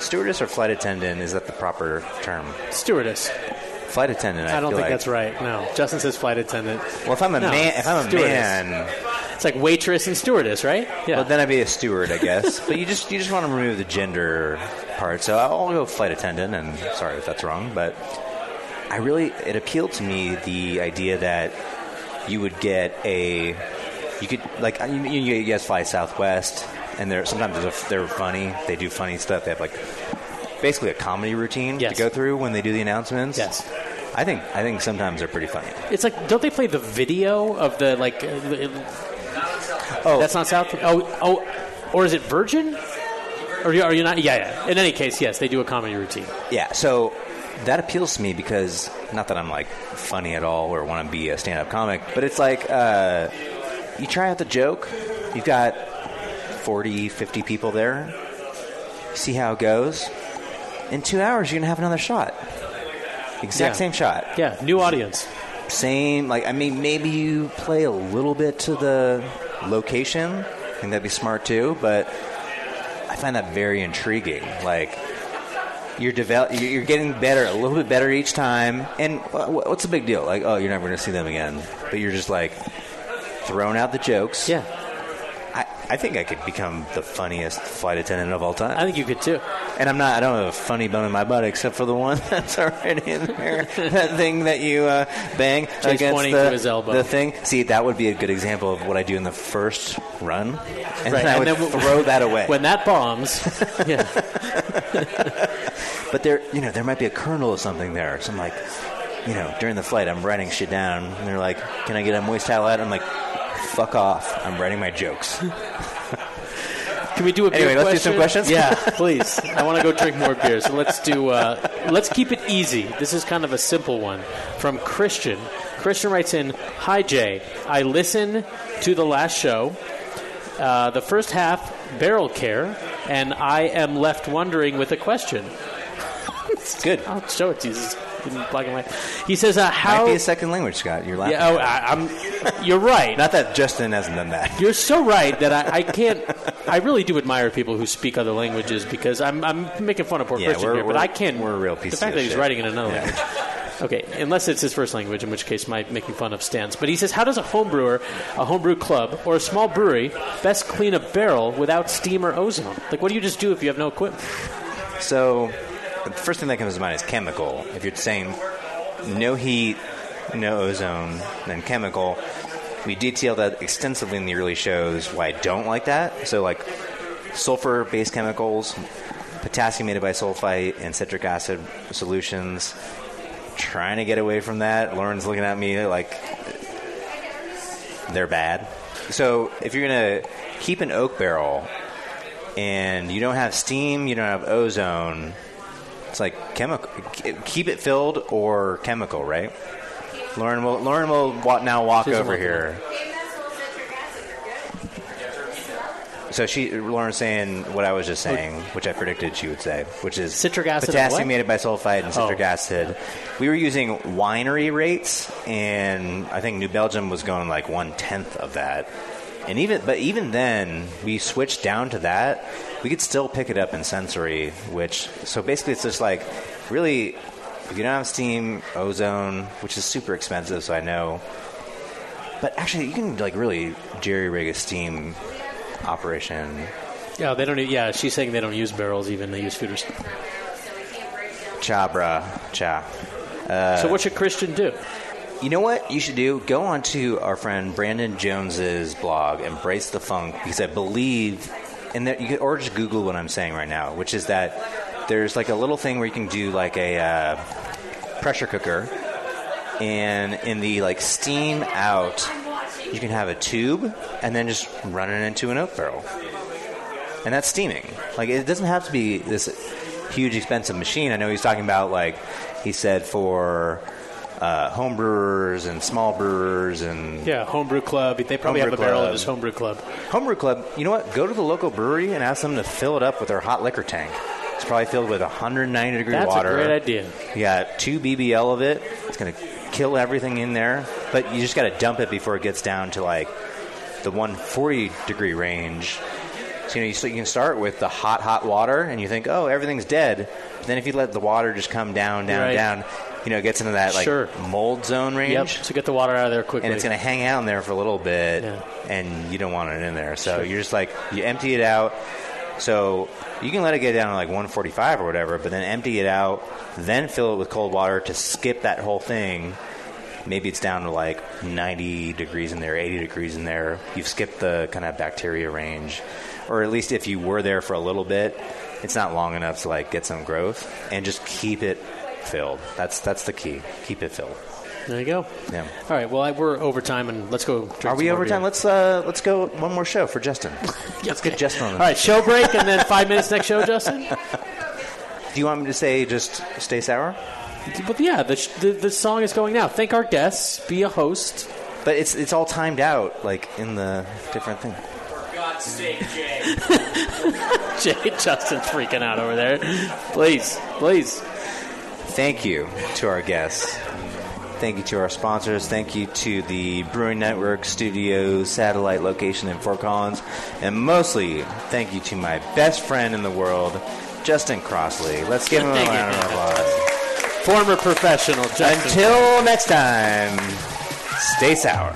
stewardess or flight attendant? Is that the proper term? Stewardess. Flight attendant. I, I don't think like. that's right. No, Justin says flight attendant. Well, if I'm a No, man, if I'm a stewardess. man, It's like waitress and stewardess, right? Yeah. well, then I'd be a steward, I guess. but you just you just want to remove the gender part. So I'll go flight attendant. And sorry if that's wrong, but I really it appealed to me the idea that you would get a you could like you, you you guys fly Southwest, and they're sometimes they're, they're funny. They do funny stuff. They have like basically a comedy routine Yes. to go through when they do the announcements. Yes. I think I think sometimes they're pretty funny. It's like, don't they play the video of the like? uh, Oh. that's not South. Oh, oh, or is it Virgin? Or you- are you not? Yeah, yeah. In any case, yes, they do a comedy routine. Yeah, so that appeals to me because not that I'm like funny at all or want to be a stand-up comic, but it's like uh, you try out the joke. You've got 40, 50 people there. See how it goes. In two hours, you're gonna have another shot. Exact Yeah. same shot. Yeah, new audience. Same. Like I mean, maybe you play a little bit to the location. I think that'd be smart too. But I find that very intriguing. Like you're develop, you're getting better, a little bit better each time. And wha- wha- what's the big deal? Like, oh, you're never going to see them again. But you're just like throwing out the jokes. Yeah, I, think I could become the funniest flight attendant of all time. I think you could too. And I'm not. I don't have a funny bone in my butt except for the one that's already in there. that thing that you uh, bang Jay's against pointing the, to his elbow. the thing. See, that would be a good example of what I do in the first run, and Right, then I and would then w- throw that away. When that bombs, yeah, but there, you know, there might be a kernel of something there. So I'm like, you know, during the flight, I'm writing shit down, and they're like, "Can I get a moist towel out?" I'm like, "Fuck off! I'm writing my jokes." Can we do a beer Anyway, let's do some question? questions? Yeah, please. I want to go drink more beer. So let's do. Uh, let's keep it easy. This is kind of a simple one from Christian. Christian writes in, "Hi Jay, I listen to the last show. Uh, the first half barrel care, and I am left wondering with a question. It's good. I'll show it to you. In black and white. He says, uh, "How?" Might be a second language, Scott. You're laughing. yeah, oh, I, I'm. You're right. Not that Justin hasn't done that. You're so right that I, I can't. I really do admire people who speak other languages because I'm, I'm making fun of poor Yeah, Christian here, but I can't. we're a real piece. The fact of that he's shit. writing in another Yeah. language. Okay, unless it's his first language, in which case my making fun of stands. But he says, how does a home brewer, a homebrew club, or a small brewery best clean a barrel without steam or ozone? Like, what do you just do if you have no equipment? So, the first thing that comes to mind is chemical. If you're saying no heat, no ozone, then chemical. We detail that extensively in the early shows why I don't like that. So, like sulfur based chemicals, potassium metabisulfite, and citric acid solutions. Trying to get away from that. Lauren's looking at me like they're bad. So, if you're going to keep an oak barrel and you don't have steam, you don't have ozone, it's like chemical. Keep it filled or chemical, right? Lauren will Lauren will now walk She's over here. So she Lauren's saying what I was just saying, which I predicted she would say, which is Citric acid potassium what? metabisulfite, and citric Oh. acid. We were using winery rates, and I think New Belgium was going like one tenth of that. And even but even then, we switched down to that. We could still pick it up in sensory, which so basically it's just like really if you don't have steam, ozone, which is super expensive, so I know. But actually, you can like really jerry rig a steam operation. Yeah, they don't. Yeah, she's saying they don't use barrels even; they use foeders. Cha, bruh. Cha. Uh, so what should Christian do? You know what you should do? Go on to our friend Brandon Jones's blog, Embrace the Funk, because I believe, and that you or just Google what I'm saying right now, which is that there's like a little thing where you can do like a uh, pressure cooker, and in the like steam out, you can have a tube, and then just run it into an oak barrel, and that's steaming. Like it doesn't have to be this huge expensive machine. I know he's talking about like he said for uh, home brewers and small brewers and Yeah, homebrew club. They probably have a barrel club. at his homebrew club. homebrew club. You know what? Go to the local brewery and ask them to fill it up with their hot liquor tank. It's probably filled with 190 degree That's water. a great idea. You got two BBL of it. It's going to kill everything in there, but you just got to dump it before it gets down to like the 140 degree range. So you know, you, so you can start with the hot, hot water, and you think, oh, everything's dead. But then if you let the water just come down, down, Right. down, you know, it gets into that like Sure. mold zone range. Yep. So get the water out of there quickly. And it's going to hang out in there for a little bit, Yeah. and you don't want it in there. So Sure. you're just like you empty it out. So you can let it get down to like 145 or whatever, but then empty it out, then fill it with cold water to skip that whole thing. Maybe it's down to like 90 degrees in there, 80 degrees in there. You've skipped the kind of bacteria range, or at least if you were there for a little bit, it's not long enough to like get some growth, and just keep it filled. That's that's the key. Keep it filled. There you go. Yeah. All right. Well, I, we're over time, and let's go. Are we over time? Let's uh, let's go one more show for Justin. Let's get Justin on. All right, show break, and then five minutes next show, Justin. Do you want me to say just stay sour? But yeah, the, sh- the the song is going now. Thank our guests. Be a host. But it's it's all timed out, like in the different thing. For God's sake, Jay. Jay Justin's freaking out over there. Please, please. Thank you to our guests. Thank you to our sponsors. Thank you to the Brewing Network Studio satellite location in Fort Collins. And mostly, thank you to my best friend in the world, Justin Crossley. Let's give him a round of applause. Former professional. Justin. Until next time, stay sour.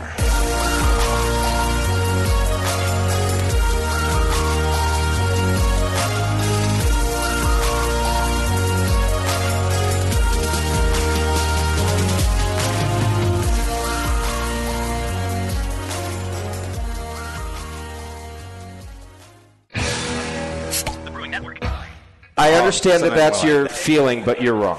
I understand that that's your feeling, but you're wrong.